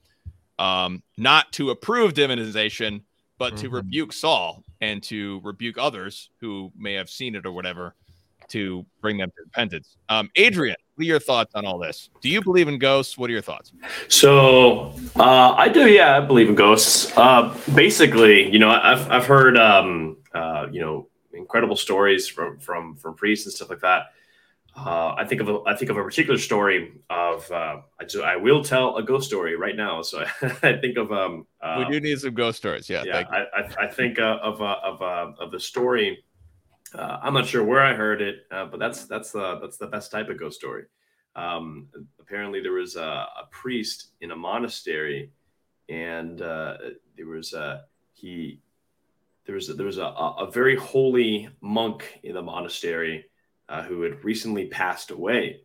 um, not to approve divinization, but mm-hmm. to rebuke Saul and to rebuke others who may have seen it or whatever. To bring them to repentance. Um, Adrian, what are your thoughts on all this? Do you believe in ghosts? What are your thoughts? So uh, I do, yeah, I believe in ghosts. Uh, basically, you know, I've I've heard um, uh, you know incredible stories from from from priests and stuff like that. Uh, I think of a, I think of a particular story of uh, I, just, I will tell a ghost story right now. So I think of um, uh, we do need some ghost stories. Yeah, yeah. I, I, I, think uh, of uh, of uh, of the story. I'm not sure where I heard it, but that's that's the that's the best type of ghost story. Um, apparently, there was a, a, priest in a monastery, and there was a he there was a, there was a, a very holy monk in the monastery uh, who had recently passed away,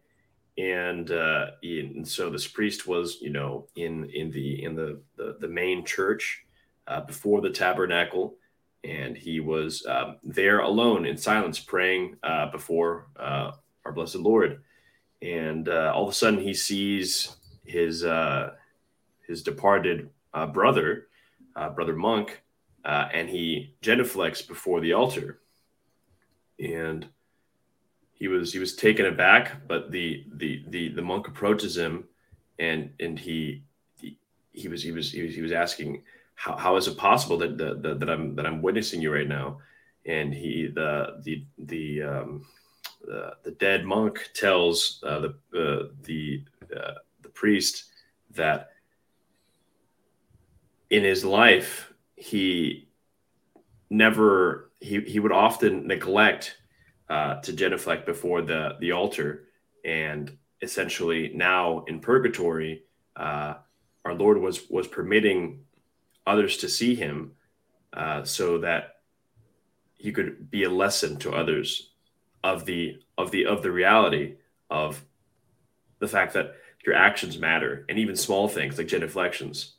and uh, and so this priest was you know in in the in the the, the main church uh, before the tabernacle, and he was um, there alone in silence praying uh, before uh, our blessed Lord, and uh, all of a sudden he sees his his departed brother, brother monk, and he genuflects before the altar, and he was he was taken aback, but the the the the monk approaches him, and and he, he was he was he was he was asking how, how is it possible that, that that I'm that I'm witnessing you right now, and he the the the um, the, the dead monk tells uh, the uh, the uh, the priest that in his life he never he he would often neglect uh, to genuflect before the the altar, and essentially now in purgatory, uh, our Lord was was permitting others to see him, uh, so that he could be a lesson to others of the of the of the reality of the fact that your actions matter, and even small things like genuflections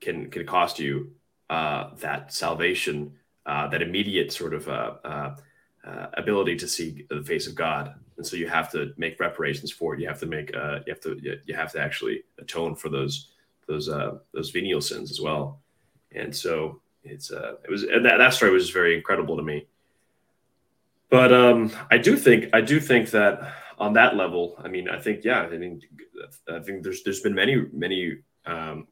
can can cost you uh, that salvation, uh, that immediate sort of uh, uh uh, ability to see the face of God, and so you have to make reparations for it. You have to make uh, you have to you have to actually atone for those those those venial sins as well. And so it's uh, it was that, that story was very incredible to me. But um, I do think I do think that on that level, I mean, I think yeah, I mean, I think there's there's been many many um,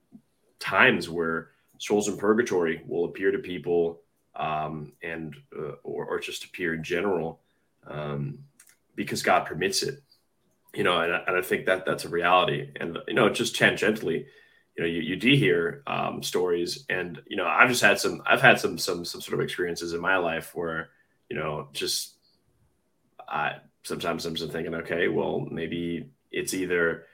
times where souls in purgatory will appear to people um, and uh, or, or just appear in general um, because God permits it. You know, and, and I think that that's a reality. And you know, just tangentially, you know, you, you do hear um, stories, and you know, I've just had some, I've had some some some sort of experiences in my life where you know, just I sometimes I'm just thinking, okay, well, maybe it's either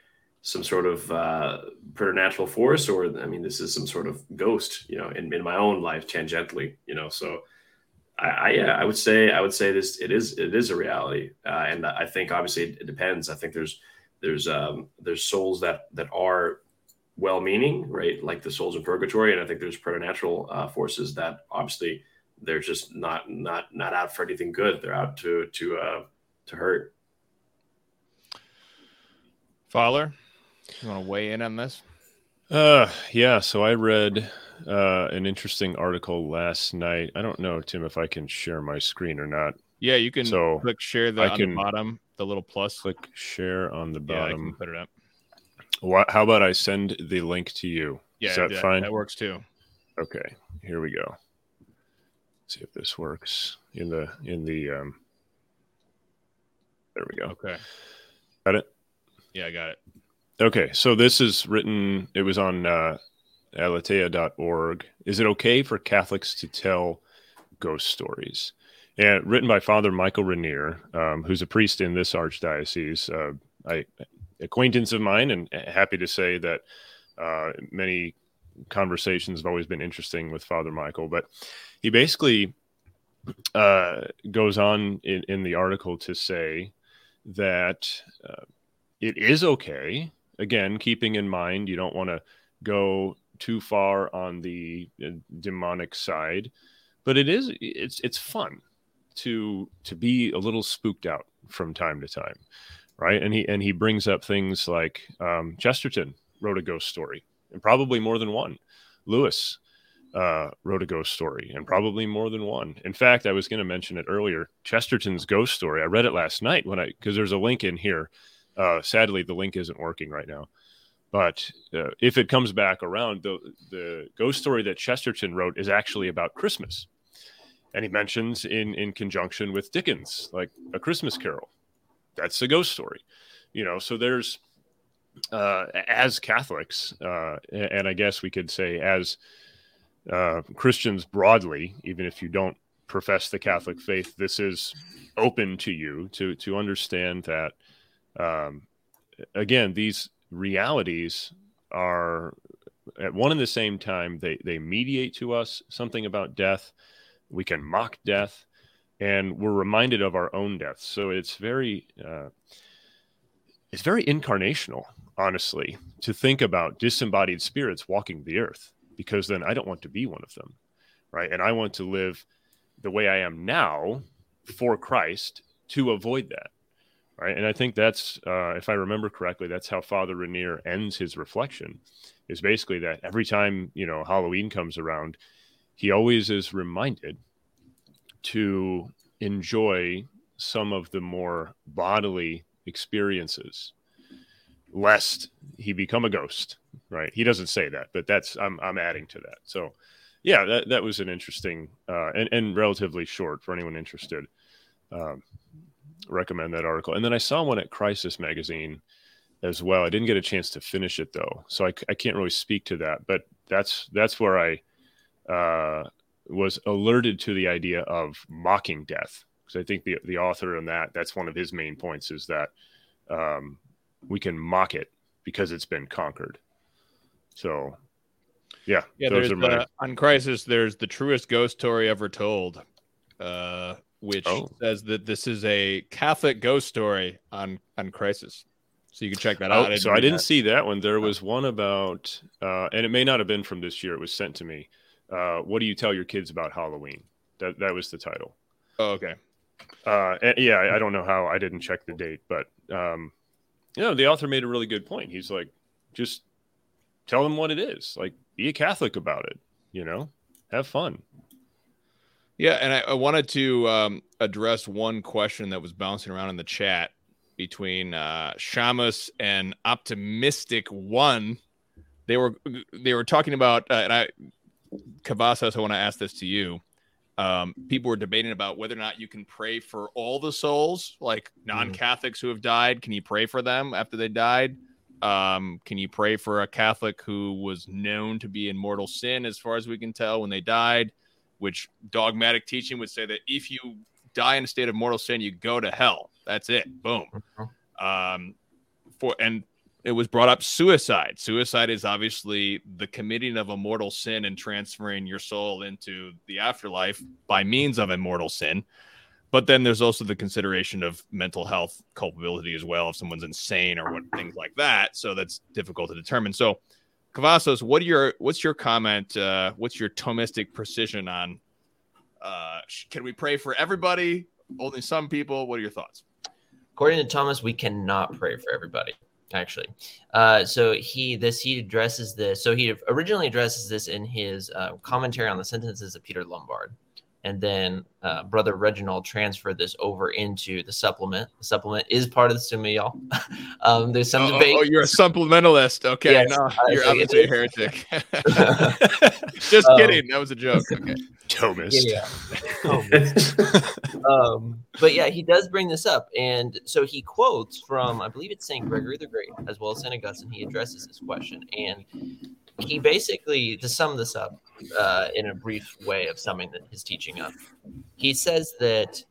some sort of uh, preternatural force, or I mean, this is some sort of ghost, you know, in, in my own life tangentially, you know. So, I, I yeah, I would say I would say this it is it is a reality, uh, and I think obviously it, it, depends. I think there's there's um, there's souls that that are well-meaning, right, like the souls in purgatory, and I think there's preternatural uh, forces that obviously they're just not not not out for anything good. They're out to to uh, to hurt. Fowler. You want to weigh in on this? Uh, yeah. So I read uh, an interesting article last night. I don't know, Tim, if I can share my screen or not. Yeah, you can. So click share the, I can, the bottom, the little plus. Click share on the bottom. Yeah, I can put it up. What? How about I send the link to you? Yeah, Is that yeah, fine? That works too. Okay, here we go. Let's see if this works in the in the. um There we go. Okay. Got it. Yeah, I got it. Okay, so this is written. It was on uh, aleteia.org. Is it okay for Catholics to tell ghost stories? And written by Father Michael Rennier, um, who's a priest in this archdiocese. Uh, I acquaintance of mine, and happy to say that uh, many conversations have always been interesting with Father Michael. But he basically uh, goes on in, in the article to say that uh, it is okay again, keeping in mind you don't want to go too far on the uh, demonic side, but it is it's it's fun to to be a little spooked out from time to time, right? And he and he brings up things like um, Chesterton wrote a ghost story, and probably more than one. Lewis uh, wrote a ghost story, and probably more than one. In fact, I was going to mention it earlier. Chesterton's ghost story. I read it last night when I because there's a link in here. Uh, sadly, the link isn't working right now. But uh, if it comes back around, the the ghost story that Chesterton wrote is actually about Christmas, and he mentions in in conjunction with Dickens, like a Christmas Carol. That's a ghost story, you know. So there's uh, as Catholics, uh, and I guess we could say as uh, Christians broadly, even if you don't profess the Catholic faith, this is open to you to to understand that. Um, again, these realities are at one and the same time. They they mediate to us something about death. We can mock death, and we're reminded of our own deaths. So it's very uh, it's very incarnational, honestly, to think about disembodied spirits walking the earth because then I don't want to be one of them, right? And I want to live the way I am now for Christ to avoid that, right? And I think that's, uh, if I remember correctly, that's how Father Rennier ends his reflection. Is basically that every time you know Halloween comes around, he always is reminded to enjoy some of the more bodily experiences lest he become a ghost right? He doesn't say that but that's i'm, I'm adding to that. So yeah that, that was an interesting uh, and, and relatively short for anyone interested um, recommend that article. And then i saw one at crisis magazine as well. I didn't get a chance to finish it though so i, I can't really speak to that but that's that's where i uh, was alerted to the idea of mocking death because i think the, the author in that that's one of his main points is that um, we can mock it because it's been conquered. So, yeah, yeah. There's my... on Crisis. There's the truest ghost story ever told, uh, which oh. says that this is a Catholic ghost story on on Crisis. So you can check that oh, out. I so I didn't that. see that one. There was one about, uh, and it may not have been from this year. It was sent to me. Uh, what do you tell your kids about Halloween? That that was the title. Oh, okay. Uh, yeah, I don't know how. I didn't check the date, but um, you know, the author made a really good point. He's like, just tell them what it is. Like, be a Catholic about it. You know, have fun. Yeah, and I, I wanted to um, address one question that was bouncing around in the chat between uh, Shamus and Optimistic One. They were they were talking about, uh, and I, Cavazos, I want to ask this to you um, people were debating about whether or not you can pray for all the souls, like mm. non-Catholics who have died. Can you pray for them after they died? Um, can you pray for a Catholic who was known to be in mortal sin, as far as we can tell, when they died? Which dogmatic teaching would say that if you die in a state of mortal sin, you go to hell. That's it. Boom. Mm-hmm. Um, for and it was brought up suicide. Suicide is obviously the committing of a mortal sin and transferring your soul into the afterlife by means of a mortal sin. But then there's also the consideration of mental health culpability as well, if someone's insane or what things like that. So that's difficult to determine. So, Cavazos, what are your what's your comment? Uh, what's your Thomistic precision on? Uh, can we pray for everybody? Only some people. What are your thoughts? According to Thomas, we cannot pray for everybody actually. Uh, so he this he addresses this. So he originally addresses this in his uh, commentary on the sentences of Peter Lombard and then uh, brother Reginald transferred this over into the supplement. The supplement is part of the Summa, y'all. um, there's some oh, debate. Oh, you're a supplementalist. Okay, yes, no, you're obviously a heretic. Just um, kidding. That was a joke. Okay. Thomas. Yeah. um, but yeah, he does bring this up, and so he quotes from I believe it's Saint Gregory the Great as well as Saint Augustine. He addresses this question, and he basically to sum this up uh, in a brief way of summing his teaching up he says that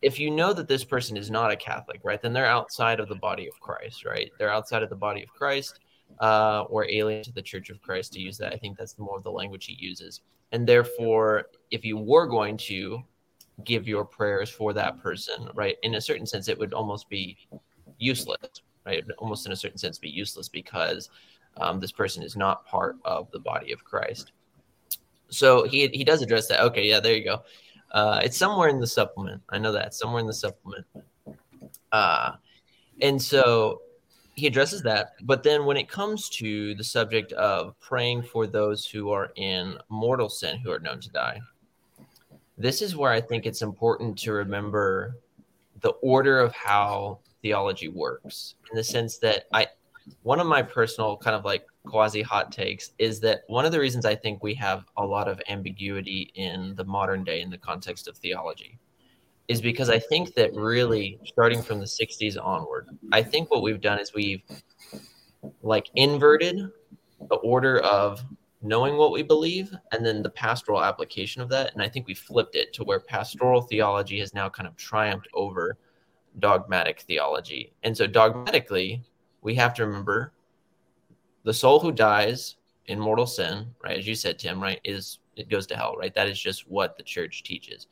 if you know that this person is not a catholic right then they're outside of the body of christ right? They're outside of the body of christ uh, or alien to the church of christ to use that. I think that's more of the language he uses. And therefore if you were going to give your prayers for that person right in a certain sense it would almost be useless right? Almost in a certain sense be useless because um, this person is not part of the body of Christ. So he he does address that. Okay, yeah, there you go. Uh, it's somewhere in the supplement. I know that somewhere in the supplement. Uh, and so he addresses that. But then when it comes to the subject of praying for those who are in mortal sin, who are known to die, this is where I think it's important to remember the order of how theology works in the sense that I, one of my personal kind of like quasi hot takes is that one of the reasons I think we have a lot of ambiguity in the modern day in the context of theology is because I think that really starting from the 60s onward, I think what we've done is we've like inverted the order of knowing what we believe and then the pastoral application of that. And I think we flipped it to where pastoral theology has now kind of triumphed over dogmatic theology. And so, dogmatically, we have to remember the soul who dies in mortal sin, right? As you said, Tim, right, is it goes to hell, right? That is just what the church teaches.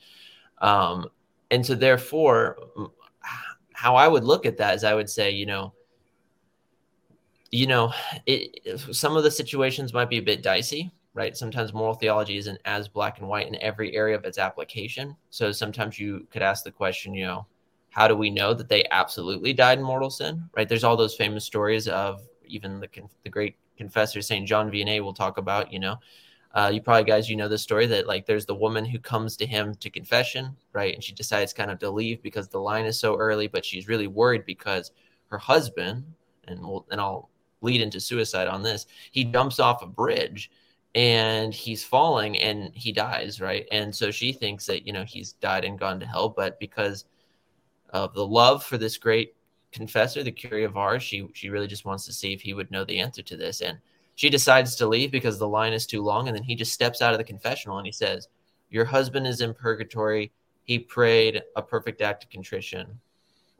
Um, and so therefore how i would look at that is i would say you know you know it, some of the situations might be a bit dicey right sometimes moral theology isn't as black and white in every area of its application so sometimes you could ask the question you know how do we know that they absolutely died in mortal sin right there's all those famous stories of even the, the great confessor saint john vianney will talk about you know uh, you probably guys, you know the story that like there's the woman who comes to him to confession, right? And she decides kind of to leave because the line is so early, but she's really worried because her husband, and we'll, and I'll lead into suicide on this. He jumps off a bridge and he's falling and he dies, right? And so she thinks that you know he's died and gone to hell, but because of the love for this great confessor, the Curé of Ars, she she really just wants to see if he would know the answer to this and she decides to leave because the line is too long. And then he just steps out of the confessional and he says, Your husband is in purgatory. He prayed a perfect act of contrition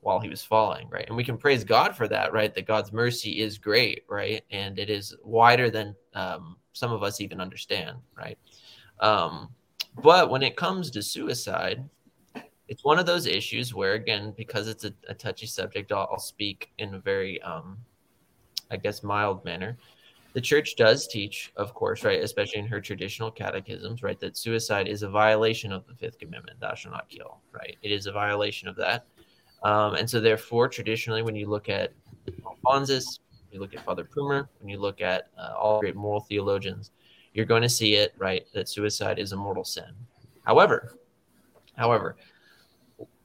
while he was falling, right? And we can praise God for that, right? That God's mercy is great, right? And it is wider than um, some of us even understand, right? Um, but when it comes to suicide, it's one of those issues where, again, because it's a, a touchy subject, I'll, I'll, speak in a very, um, I guess, mild manner the church does teach, of course, right, especially in her traditional catechisms, right, that suicide is a violation of the fifth commandment, thou shalt not kill, right? It is a violation of that. Um, and so, therefore, traditionally, when you look at Alphonsus, you look at Father Prümmer, when you look at uh, all great moral theologians, you're going to see it, right, that suicide is a mortal sin. However, however,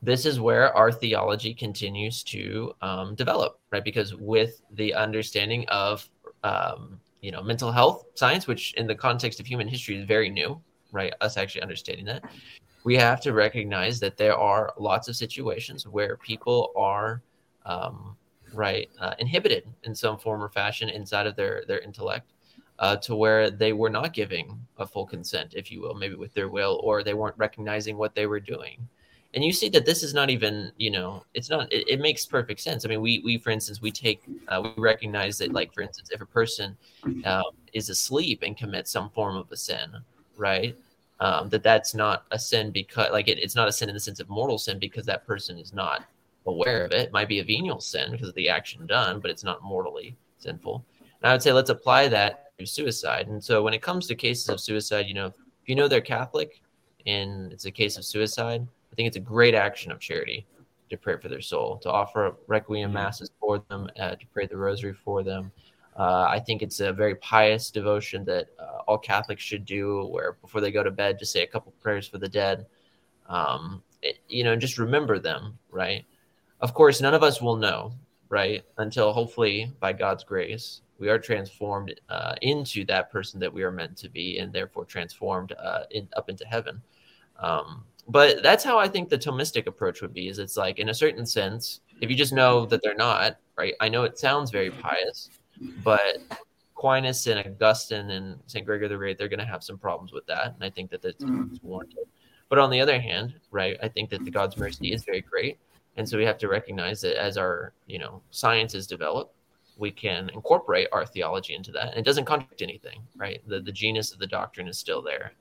this is where our theology continues to um, develop, right? Because with the understanding of um, you know mental health science, which in the context of human history is very new, right? Us actually understanding that, we have to recognize that there are lots of situations where people are um, right uh, inhibited in some form or fashion inside of their their intellect. Uh, to where they were not giving a full consent, if you will, maybe with their will, or they weren't recognizing what they were doing and you see that this is not even you know it's not it, it makes perfect sense. I mean we we for instance we take uh, we recognize that like for instance if a person uh, is asleep and commits some form of a sin right um, that that's not a sin because like it, it's not a sin in the sense of mortal sin because that person is not aware of it. it might be a venial sin because of the action done but it's not mortally sinful. And i would say let's apply that to suicide. And so when it comes to cases of suicide you know if you know they're catholic and it's a case of suicide I think it's a great action of charity to pray for their soul, to offer requiem mm-hmm. masses for them, uh, to pray the rosary for them. Uh, I think it's a very pious devotion that uh, all Catholics should do, where before they go to bed, just say a couple prayers for the dead. Um, it, you know, just remember them, right? Of course, none of us will know, right, until hopefully by God's grace we are transformed uh, into that person that we are meant to be, and therefore transformed uh, in, up into heaven. Um, but that's how I think the Thomistic approach would be. Is it's like in a certain sense, if you just know that they're not right. I know it sounds very pious, but Aquinas and Augustine and Saint Gregory the Great, they're going to have some problems with that, and I think that that's mm. warranted. But on the other hand, right, I think that the God's mercy is very great, and so we have to recognize that as our you know sciences develop, we can incorporate our theology into that, and it doesn't contradict anything, right? The the genus of the doctrine is still there,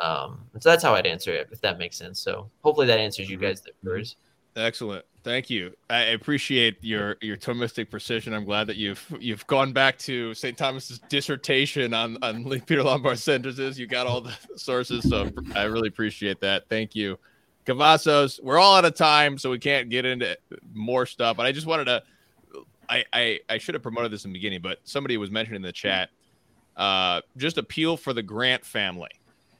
um, so that's how I'd answer it, if that makes sense. So hopefully that answers you mm-hmm. guys the first. Excellent. Thank you. I appreciate your your Thomistic precision. I'm glad that you've you've gone back to St. Thomas's dissertation on on Peter Lombard sentences. You got all the sources, so I really appreciate that. Thank you, Cavazos. We're all out of time, so we can't get into more stuff. But I just wanted to I, I, I should have promoted this in the beginning, but somebody was mentioning in the chat. Uh, just appeal for the Grant family.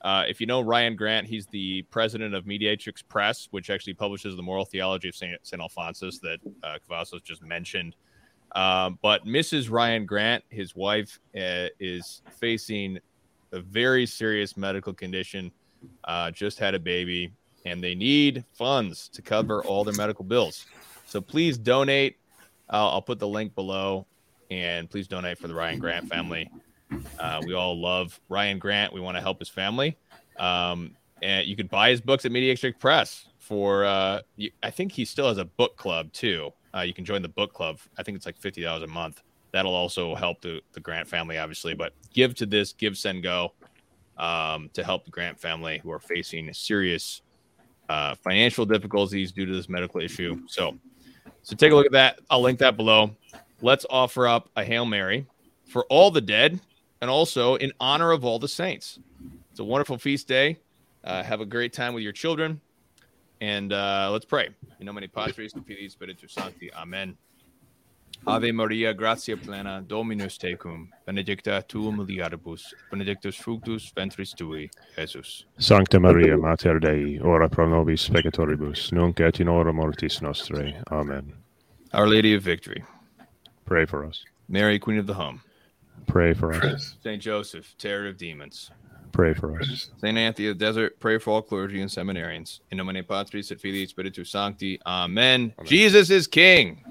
Uh, if you know Ryan Grant, he's the president of Mediatrix Press, which actually publishes the moral theology of St. Alphonsus that uh, Cavazos just mentioned. Um, but Mrs. Ryan Grant, his wife, uh, is facing a very serious medical condition, uh, just had a baby, and they need funds to cover all their medical bills. So please donate. I'll put the link below, and please donate for the Ryan Grant family. Uh, we all love Ryan Grant. We want to help his family. Um, and you could buy his books at Mediatrix Press for. Uh, I think he still has a book club too. Uh, you can join the book club. I think it's like fifty dollars a month. That'll also help the, the Grant family, obviously. But give to this, give, send, go, um, to help the Grant family who are facing serious uh, financial difficulties due to this medical issue. So, so take a look at that. I'll link that below. Let's offer up a hail mary for all the dead and also in honor of all the saints. It's a wonderful feast day. Uh, have a great time with your children. And uh, let's pray. In nomine Patris Filii Spiritus Sancti. Amen. Ave Maria, gratia plena, Dominus tecum, benedicta tu mulieribus, benedictus fructus ventris tui, Jesus. Sancta Maria, Mater Dei, ora pro nobis peccatoribus, nunc et in hora mortis nostrae. Amen. Our Lady of Victory. Pray for us. Mary, Queen of the Home. Pray for us. St. Joseph, terror of demons. Pray for us. St. Anthony of the Desert, pray for all clergy and seminarians. In nomine Patris et Filii Spiritus Sancti. Amen. Amen. Jesus is King.